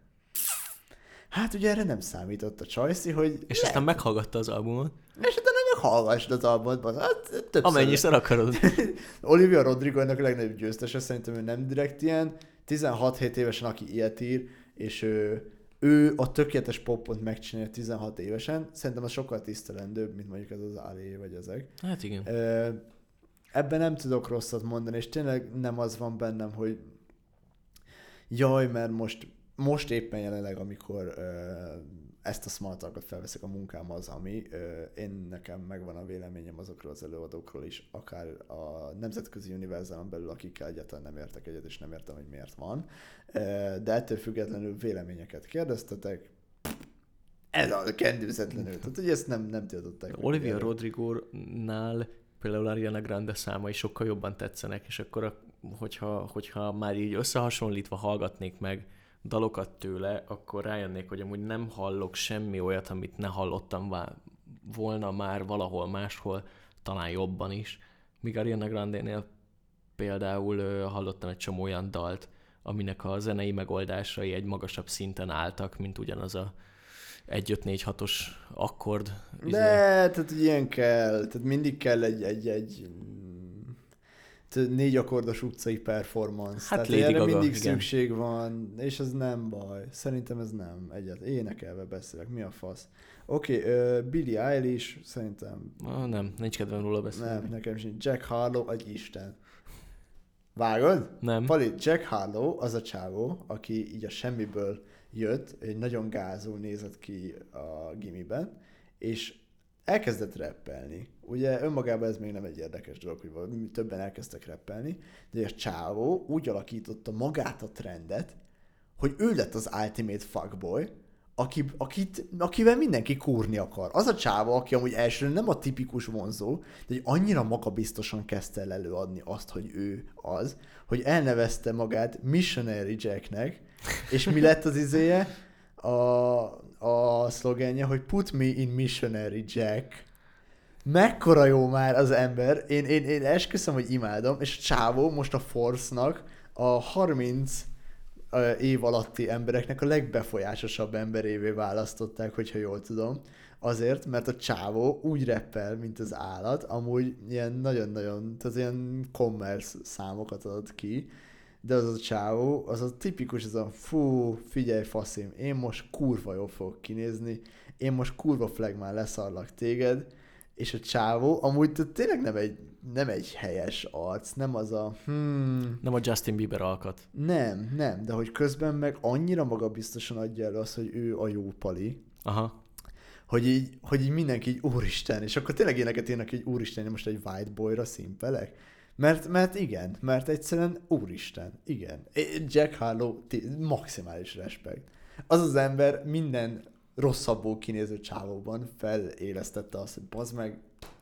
Hát ugye erre nem számított a Csajci, hogy És aztán meghallgatta az albumot. és utána meg hallgassd az albumot, hát többször. Amennyiszer akarod. Olivia Rodrigo ennek a legnagyobb győztese, szerintem ő nem direkt ilyen, 16-7 évesen, aki ilyet ír, és ő, ő a tökéletes popot megcsinálja 16 évesen, szerintem az sokkal tisztelendőbb, mint mondjuk ez az Ali vagy ezek. Hát igen. Ebben nem tudok rosszat mondani, és tényleg nem az van bennem, hogy jaj, mert most, most éppen jelenleg, amikor ezt a smart talkot felveszek a munkám az, ami ö, én nekem megvan a véleményem azokról az előadókról is, akár a nemzetközi univerzálon belül, akikkel egyáltalán nem értek egyet, és nem értem, hogy miért van. De ettől függetlenül véleményeket kérdeztetek, ez a kendőzetlenül. Tehát, hogy ezt nem, nem tiltották. Olivia Rodrigo-nál például Ariana Grande számai sokkal jobban tetszenek, és akkor, hogyha, hogyha már így összehasonlítva hallgatnék meg dalokat tőle, akkor rájönnék, hogy amúgy nem hallok semmi olyat, amit ne hallottam volna már valahol máshol, talán jobban is. Míg Ariana Grande-nél például hallottam egy csomó olyan dalt, aminek a zenei megoldásai egy magasabb szinten álltak, mint ugyanaz a 1-5-4-6-os akkord. De, tehát hogy ilyen kell, tehát mindig kell egy, egy, egy tehát négy akkordos utcai performance. Hát tehát erre Gaga, mindig igen. szükség van, és ez nem baj. Szerintem ez nem egyet. Énekelve beszélek, mi a fasz? Oké, okay, Billie Eilish, szerintem Ah, nem, nincs kedvem róla beszélni. nem, nekem sincs. Jack Harlow, egy isten. Vágod? Nem. Pali, Jack Harlow az a csávó, aki így a semmiből jött, egy nagyon gázul nézett ki a gimiben, és elkezdett rappelni. Ugye önmagában ez még nem egy érdekes dolog, hogy többen elkezdtek rappelni, de a csávó úgy alakította magát a trendet, hogy ő lett az ultimate fuckboy, aki, akit, akivel mindenki kúrni akar. Az a csáva, aki amúgy elsőre nem a tipikus vonzó, de hogy annyira magabiztosan kezdte el előadni azt, hogy ő az, hogy elnevezte magát Missionary Jacknek, és mi lett az izéje? A, a szlogenje, hogy put me in Missionary Jack. Mekkora jó már az ember. Én, én, én esküszöm, hogy imádom, és csávó most a Force-nak a 30 ö, év alatti embereknek a legbefolyásosabb emberévé választották, hogyha jól tudom. Azért, mert a csávó úgy reppel, mint az állat, amúgy ilyen nagyon-nagyon, tehát ilyen commerce számokat adott ki, de az a csávó, az a tipikus, ez a fú, figyelj faszim, én most kurva jól fogok kinézni, én most kurva flagmán leszarlak téged, és a csávó amúgy tényleg nem egy, nem egy helyes arc, nem az a hmm, Nem a Justin Bieber alkat. nem, nem, de hogy közben meg annyira magabiztosan adja elő azt, hogy ő a jó pali, Aha. hogy így, hogy így mindenki így úristen, és akkor tényleg éneket ének, hogy úristen, én most egy white boyra szimpelek. Mert, mert igen, mert egyszerűen úristen, igen. Jack Harlow, maximális respekt. Az az ember minden rosszabbul kinéző csávóban felélesztette azt, hogy bazd meg,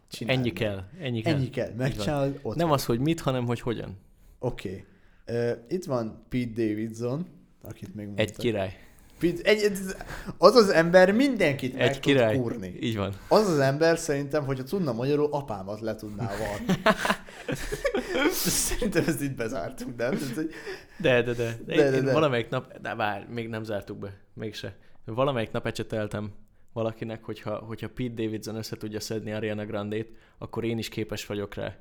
csináld Ennyi meg. kell. Ennyi kell. Ennyi kell, megcsinálod, ott Nem van. az, hogy mit, hanem hogy hogyan. Oké. Okay. Uh, itt van Pete Davidson, akit még mondtak. Egy király. Egy, egy, az az ember mindenkit meg Egy tud király. kúrni. Így van. Az az ember szerintem, hogyha tudna magyarul, apámat le tudná varni. szerintem ezt itt bezártunk, nem? Tehát, hogy De, de, de. de, De, de, én. Valamelyik nap, de várj, még nem zártuk be, mégse. Valamelyik nap ecseteltem valakinek, hogyha, hogyha Pete Davidson össze tudja szedni Ariana Grande-t, akkor én is képes vagyok rá.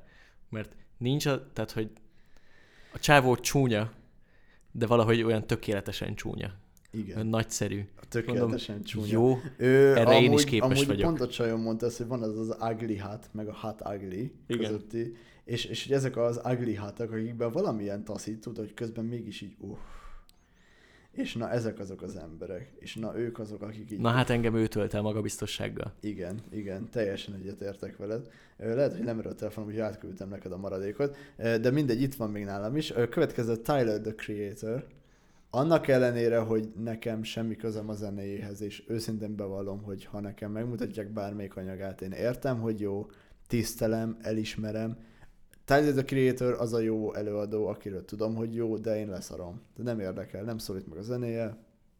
Mert nincs a, tehát, hogy a csávó csúnya, de valahogy olyan tökéletesen csúnya. Igen, nagyszerű. tökéletesen csúnya. Jó, Ő, Erre én is amúgy, képes amúgy vagyok. pont a csajom mondta azt, hogy van az az ugly hat, meg a hot ugly Igen. közötti, és, és hogy ezek az ugly hatok, akikben valamilyen taszít tud, hogy közben mégis így uff. És na, ezek azok az emberek. És na, ők azok, akik így... na hát engem ő tölt el magabiztossággal. Igen, igen, teljesen egyetértek veled. Lehet, hogy nem erről a telefonom, hogy átküldtem neked a maradékot, de mindegy, itt van még nálam is. Következő Tyler, the Creator. Annak ellenére, hogy nekem semmi közem a zenéjéhez, és őszintén bevallom, hogy ha nekem megmutatják bármelyik anyagát, én értem, hogy jó, tisztelem, elismerem. Tyler, the Creator az a jó előadó, akiről tudom, hogy jó, de én leszarom. De nem érdekel, nem szólít meg a zenéje,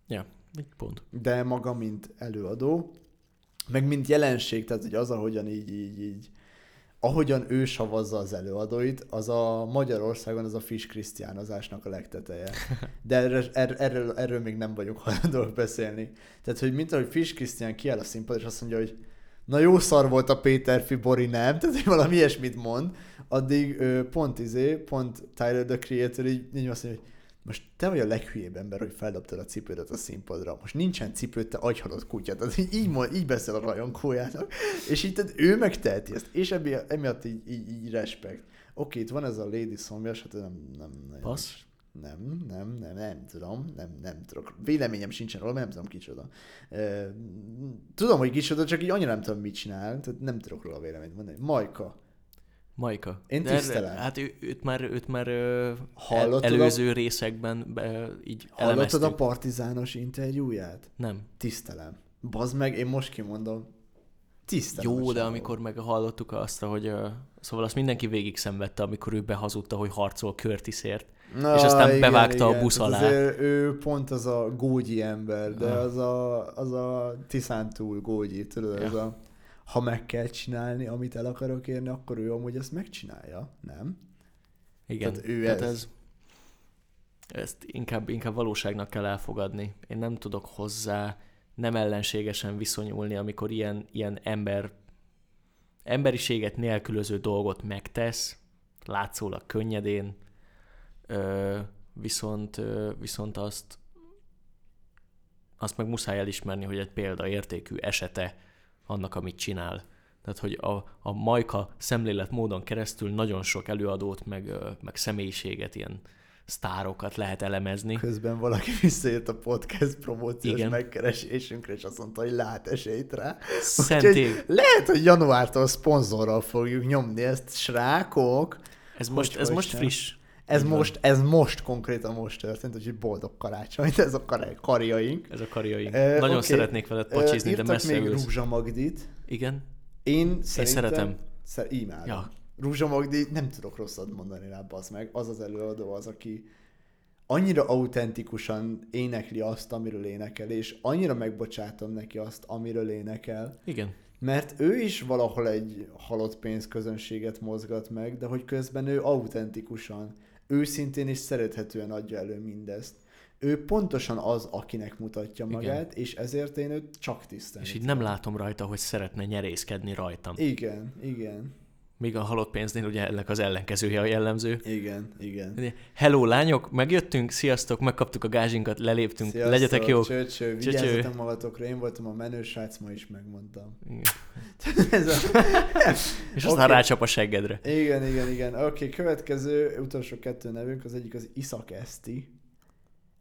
Ja, így pont. de maga, mint előadó, meg mint jelenség, tehát hogy az, ahogyan így, így, így, ahogyan ő savazza az előadóit, az a Magyarországon az a Fish Krisztiánozásnak a legteteje. De erről, erről, erről, még nem vagyok hajlandóak beszélni. Tehát, hogy mint ahogy Fish Krisztián kiáll a színpad, és azt mondja, hogy na jó szar volt a Péter Bori, nem? Tehát, hogy valami ilyesmit mond, addig ő, pont izé, pont Tyler, the Creator így, így azt mondja, hogy most te vagy a leghülyébb ember, hogy feldobtad a cipődet a színpadra. Most nincsen cipőd, te agyhalott kutya. Tehát így, mond, így beszél a rajongójának. És így tehát ő megteheti ezt. És emiatt, emiatt így, így, így respekt. Oké, itt van ez a Lady Szomjas, hát nem, nem, nem, Passz? nem, nem, nem, nem tudom, nem, nem tudok. Véleményem sincsen róla, mert nem tudom kicsoda. Tudom, hogy kicsoda, csak így annyira nem tudom, mit csinál, tehát nem tudok róla véleményt mondani. Majka. Majka. Én De tisztelem. Hát ő, őt már, őt már Hallottad a- előző részekben be, így Hallottad elemeztük. a partizános interjúját? Nem. Tisztelem. Bazd meg, én most kimondom. Tisztelem. a Jó, de amikor meg hallottuk azt, hogy ö, szóval azt mindenki végig szenvedte, amikor ő behazudta, hogy harcol Curtisért. Na, és aztán bevágta a busz alá. Azért ő pont az a gógyi ember, de Ah. az a, az a Tiszántúl gógyi, tudod, Ja. ez a ha meg kell csinálni, amit el akarok érni, akkor ő amúgy ezt megcsinálja, nem? Igen. Tehát ő Tehát ez. ez. Ezt inkább, inkább valóságnak kell elfogadni. Én nem tudok hozzá nem ellenségesen viszonyulni, amikor ilyen, ilyen ember, emberiséget nélkülöző dolgot megtesz, látszólag könnyedén, ö, viszont, ö, viszont azt, azt meg muszáj elismerni, hogy egy példaértékű esete annak, amit csinál. Tehát, hogy a, a Majka szemlélet módon keresztül nagyon sok előadót, meg, meg személyiséget, ilyen sztárokat lehet elemezni. Közben valaki visszajött a podcast promóciós Igen. megkeresésünkre, és azt mondta, hogy lát esélyt rá. Szent Úgyhogy ég. lehet, hogy januártól szponzorral fogjuk nyomni ezt, srákok. Ez most, Hogy- ez most friss. Ez most, ez most konkrétan most történt, úgyhogy boldog karácsonyt, ez a kar- karjaink. Ez a karjaink. Ö, Nagyon oké. szeretnék veled pacsizni, de írtak messze még ülsz. Rúzsa Magdit. Igen? Én szerintem... szeretem. Szer- imádom. Ja. Rúzsa Magdi, nem tudok rosszat mondani rá, az meg. Az az előadó az, aki annyira autentikusan énekli azt, amiről énekel, és annyira megbocsátom neki azt, amiről énekel, Igen. mert ő is valahol egy halott pénzközönséget mozgat meg, de hogy közben ő autentikusan, őszintén és szerethetően adja elő mindezt. Ő pontosan az, akinek mutatja Igen. magát, és ezért én őt csak tisztelni És így nem látom rajta, hogy szeretne nyerészkedni rajtam. Igen, igen, Míg a halott pénznél ugye ennek az ellenkezője a jellemző. igen, igen. Hello lányok, megjöttünk, sziasztok, megkaptuk a gázsinkat, leléptünk, Sziasztok, legyetek jók. Csöcső, vigyázzatok magatokra, én voltam a menő srác, ma is megmondtam. Igen. Ez a... És aztán Oké. rácsap a seggedre. Igen, igen, igen. Oké, okay, következő, utolsó kettő nevünk, az egyik az Iszak Eszti.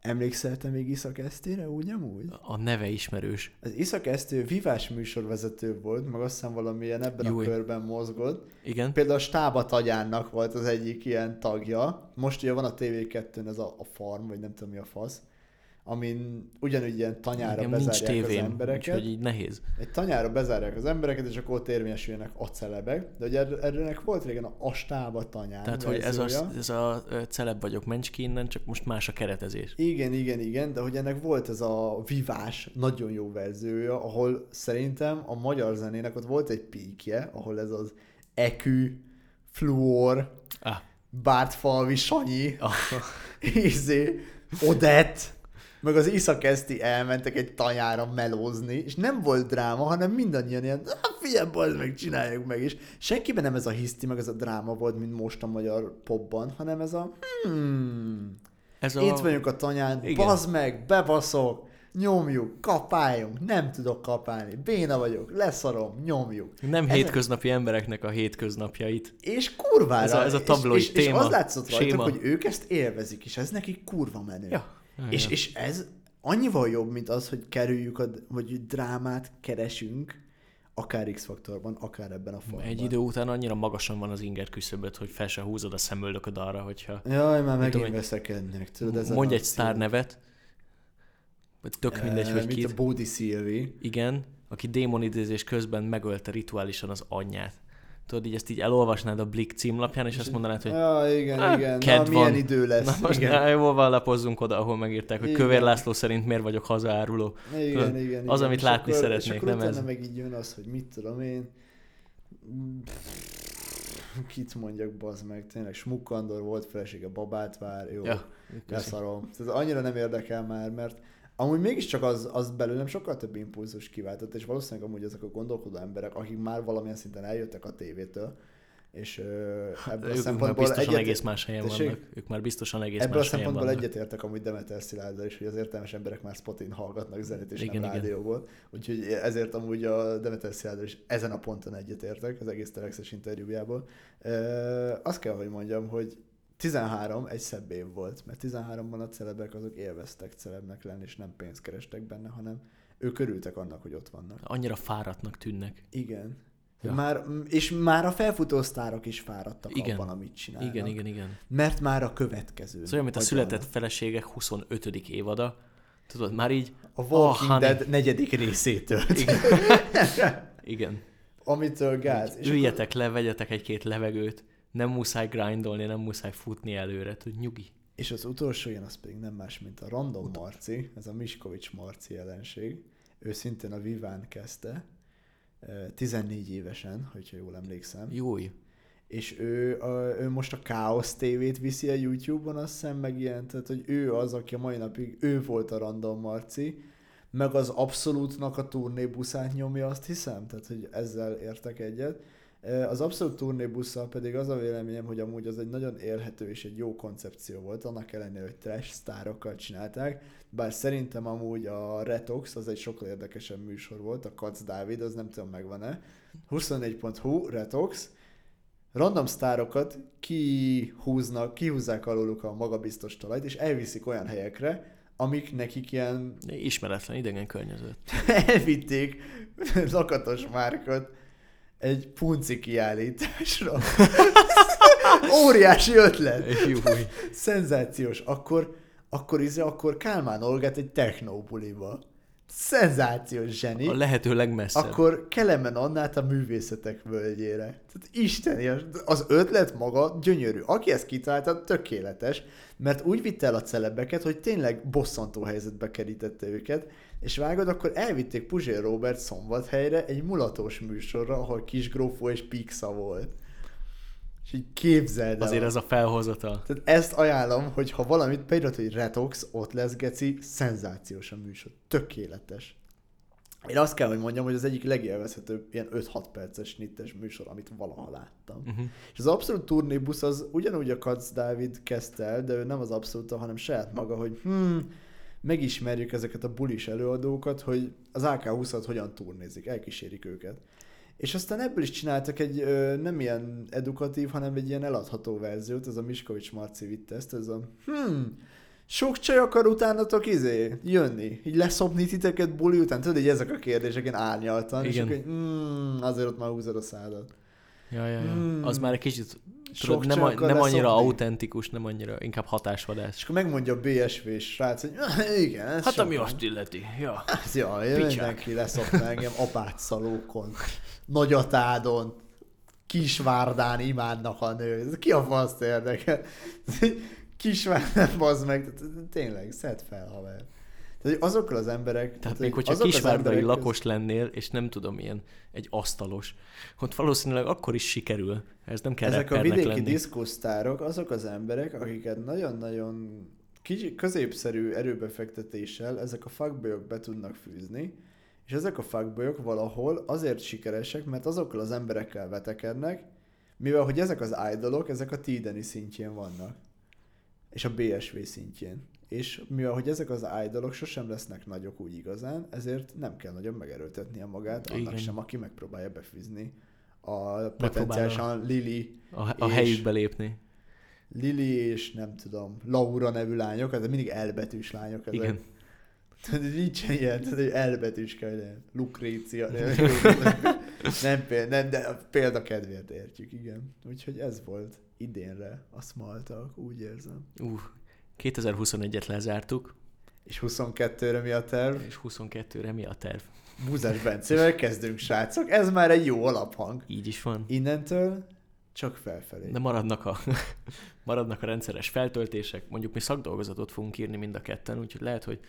Emlékszel te még Iszak Esztire, úgy amúgy? A neve ismerős. Az Iszak Eszti ő vívás műsorvezető volt, meg azt hiszem valamilyen ebben Jó. a körben mozgott. Igen? Például a Stába Tagyánnak volt az egyik ilyen tagja. Most ugye van a TV2-n ez a, a farm, vagy nem tudom mi a fasz, amin ugyanúgy ilyen tanyára nincs bezárják az tévém, embereket. úgyhogy így nehéz. Egy tanyára bezárják az embereket, és akkor ott érvényesüljenek a celebek. De ugye erre- erőnek volt régen a, a stába tanyán Tehát, hogy ez a, ez a celeb vagyok, mencs ki innen, csak most más a keretezés. Igen, igen, igen, de hogy ennek volt ez a vivás, nagyon jó verziója, ahol szerintem a magyar zenének ott volt egy píkje, ahol ez az ekü, fluor, Ah, Bártfalvi Sanyi, ah, izé, Odett, meg az Iszakeszti elmentek egy tanyára melózni, és nem volt dráma, hanem mindannyian ilyen, "Ah, figyelj, bazd meg, csináljuk meg is. Senkiben nem ez a hiszti, meg ez a dráma volt, mint most a magyar popban, hanem ez a hmm, ez a... itt vagyunk a tanyán, Igen. bazd meg, bebaszok, nyomjuk, kapáljunk, nem tudok kapálni, béna vagyok, leszarom, nyomjuk. Nem Ezek- hétköznapi embereknek a hétköznapjait. És kurvára. Ez a- ez a tabloid és, és, téma, és az látszott rajta, séma. hogy ők ezt élvezik, és ez nekik kurva menő. Ja. És, és ez annyival jobb, mint az, hogy kerüljük, a, vagy drámát keresünk, akár X-faktorban, akár ebben a formában. Egy idő után annyira magasan van az inger küszöböt, hogy fel se húzod a szemöldököd arra, hogyha Jaj, már tudom, megint hogy- veszekednek. Tudod, ez mondj egy sztár nevet, vagy tök mindegy, hogy Mint kit. a Bódi Szilvi. Igen, aki démonidézés közben megölte rituálisan az anyját. Tudod, így ezt így elolvasnád a Blick címlapján, és azt mondanád, hogy Ja, igen, Ah, igen. kedv Na, milyen van. idő lesz. na most igen. ne, jól van, lapozzunk oda, ahol megírták, hogy Igen. Kövér László szerint miért vagyok hazaáruló. Igen, Tudod, igen, igen. az, amit És látni akkor, szeretnék, és akkor nem ez. meg így jön az, hogy mit tudom én. Kit mondjak, bazd meg, tényleg Smukkandor volt felesége, babát vár, jó, Ja, leszarom. Tehát annyira nem érdekel már, mert amúgy mégiscsak az, az belőlem sokkal több impulzus kiváltott, és valószínűleg amúgy ezek a gondolkodó emberek, akik már valamilyen szinten eljöttek a tévétől, és ö, ebből a Hát, ők már szempontból biztosan egyet, egész más helyen Tessék? vannak. Ők már biztosan egész Ebből a más helyen szempontból egyetértek amúgy Demeter Szilárddal is, hogy az értelmes emberek már spotin hallgatnak zenét és Igen, nem igen. rádióból. Úgyhogy ezért amúgy a Demeter Szilárddal is ezen a ponton egyetértek az egész Telexes interjújából. Ö, azt kell, hogy mondjam, hogy 13 egy szebb év volt, mert 13-ban a celebek azok élveztek celebnek lenni, és nem pénzt kerestek benne, hanem ők örültek annak, hogy ott vannak. Annyira fáradtnak tűnnek. Igen. Ja. Már, és már a felfutó sztárok is fáradtak Igen. abban, amit csinálnak. Igen, igen, igen. Mert már a következő. Ez olyan, mint a született feleségek 25. évada. Tudod, már így... A Walking honey. Dead negyedik részétől. Igen. Igen. Amitől gáz. És Üljetek le, vegyetek egy-két levegőt. Nem muszáj grindolni, nem muszáj futni előre. Tud nyugi. És az utolsó ilyen az pedig nem más, mint a Random Marci, ez a Miskovics Marci jelenség. Ő szintén a Viván kezdte, eh, 14 évesen, hogyha jól emlékszem. Jói. És ő, a, ő most a Chaos TV-t viszi a YouTube-on, azt hiszem, meg ilyen, tehát hogy ő az, aki a mai napig, ő volt a Random Marci, meg az Abszolútnak a turnébuszát nyomja, azt hiszem, tehát hogy ezzel értek egyet. Az Abszolút turnébusszal pedig az a véleményem, hogy amúgy az egy nagyon élhető és egy jó koncepció volt, annak ellenére, hogy trash sztárokkal csinálták, bár szerintem amúgy a Retox az egy sokkal érdekesebb műsor volt, a Kac Dávid, az nem tudom megvan-e. 24.hu, Retox, random sztárokat kihúznak, kihúzzák alóluk a magabiztos talajt, és elviszik olyan helyekre, amik nekik ilyen Ismeretlen, idegen környezet. elvitték Lakatos Márkot egy punci kiállításra. Óriási ötlet. Szenzációs. Akkor, akkor, izé, akkor Kálmán Olgát egy technóbuliba. Szenzációs zseni. A lehető legmesszebb. Akkor Kelemen Annát a művészetek völgyére. Tehát isteni, az ötlet maga gyönyörű. Aki ezt kitalálta, tökéletes, mert úgy vitte el a celebeket, hogy tényleg bosszantó helyzetbe kerítette őket, és vágod, akkor elvitték Puzsér Robert szombathelyre egy mulatós műsorra, ahol Kisgrófó és Pixa volt. És így képzeld el. Azért ez a felhozatal. Tehát ezt ajánlom, hogy ha valamit beírod, hogy Retox, ott lesz geci, szenzációs a műsor. Tökéletes. Én azt kell, hogy mondjam, hogy az egyik legélvezhetőbb ilyen 5-6 perces nittes műsor, amit valaha láttam. Uh-huh. És az abszolút turnébusz az ugyanúgy a Katz Dávid kezdte el, de ő nem az abszolút, hanem saját maga, hogy hmm, megismerjük ezeket a bulis előadókat, hogy az AK-20-at hogyan turnézik, elkísérik őket. És aztán ebből is csináltak egy ö, nem ilyen edukatív, hanem egy ilyen eladható verziót, ez a Miskovics Marci vitte ezt, ez a hmm, sok csaj akar utánatok izé jönni, így leszopni titeket buli után, tudod, így ezek a kérdések ilyen árnyaltan, és Igen. akkor így, hmm, azért ott már húzod a szádat. Ja, ja, ja. Hmm. Az már egy kicsit Sok tudod, nem, nem annyira leszopni. autentikus, nem annyira, inkább hatásvadász. És akkor megmondja a BSV srác, hogy igen, ez Hát ami azt illeti. Ja. Hát Picsák. mindenki leszokna engem apátszalókon, nagyatádon, Kisvárdán imádnak a nő. Ki a faszt érdekel? Kisvárdán bazd meg, tényleg, szedd fel, haver. Tehát hogy azokkal az emberek... Tehát hogy még hogyha kisvárdai lakos lennél, és nem tudom, ilyen egy asztalos, ott valószínűleg akkor is sikerül. Ez nem kell Ezek a vidéki lenni. diszkosztárok azok az emberek, akiket nagyon-nagyon kicsi, középszerű erőbefektetéssel ezek a fuckboyok be tudnak fűzni, és ezek a fuckboyok valahol azért sikeresek, mert azokkal az emberekkel vetekednek, mivel hogy ezek az idolok, ezek a Tideni szintjén vannak. És a BSV szintjén. És mivel hogy ezek az idolok sosem lesznek nagyok úgy igazán, ezért nem kell nagyon megerőltetnie magát, annak Igen. sem, aki megpróbálja befűzni a potenciálisan Lili A, a és- helyükbe lépni. Lili és nem tudom, Laura nevű lányok, de mindig elbetűs lányok ezek. Igen. Tehát nincs ilyen, tehát egy elbetűs kell. Lukrécia. Nem, nem, nem, de példa kedvéért értjük, igen. Úgyhogy ez volt idénre a Smalltalk, úgy érzem. Uh, 2021-et lezártuk, És 22-re mi a terv? és 22-re mi a terv? Búzás Bencével kezdünk, srácok. Ez már egy jó alaphang. Így is van. Innentől csak felfelé. De maradnak a, maradnak a rendszeres feltöltések. Mondjuk mi szakdolgozatot fogunk írni mind a ketten, úgyhogy lehet, hogy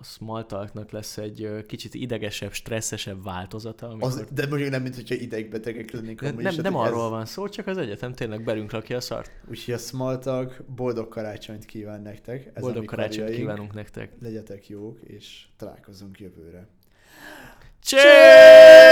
a Smalltalknak lesz egy kicsit idegesebb, stresszesebb változata. Amikor... Az, de mondjuk nem, mint hogyha idegbetegek lennénk. Nem, nem hát arról ez- van szó, csak az egyetem tényleg belünk rakja a szart. Úgyhogy a Smalltalk boldog karácsonyt kíván nektek. Ez Boldog karácsonyt kívánunk nektek. Legyetek jók, és találkozunk jövőre. Cheers!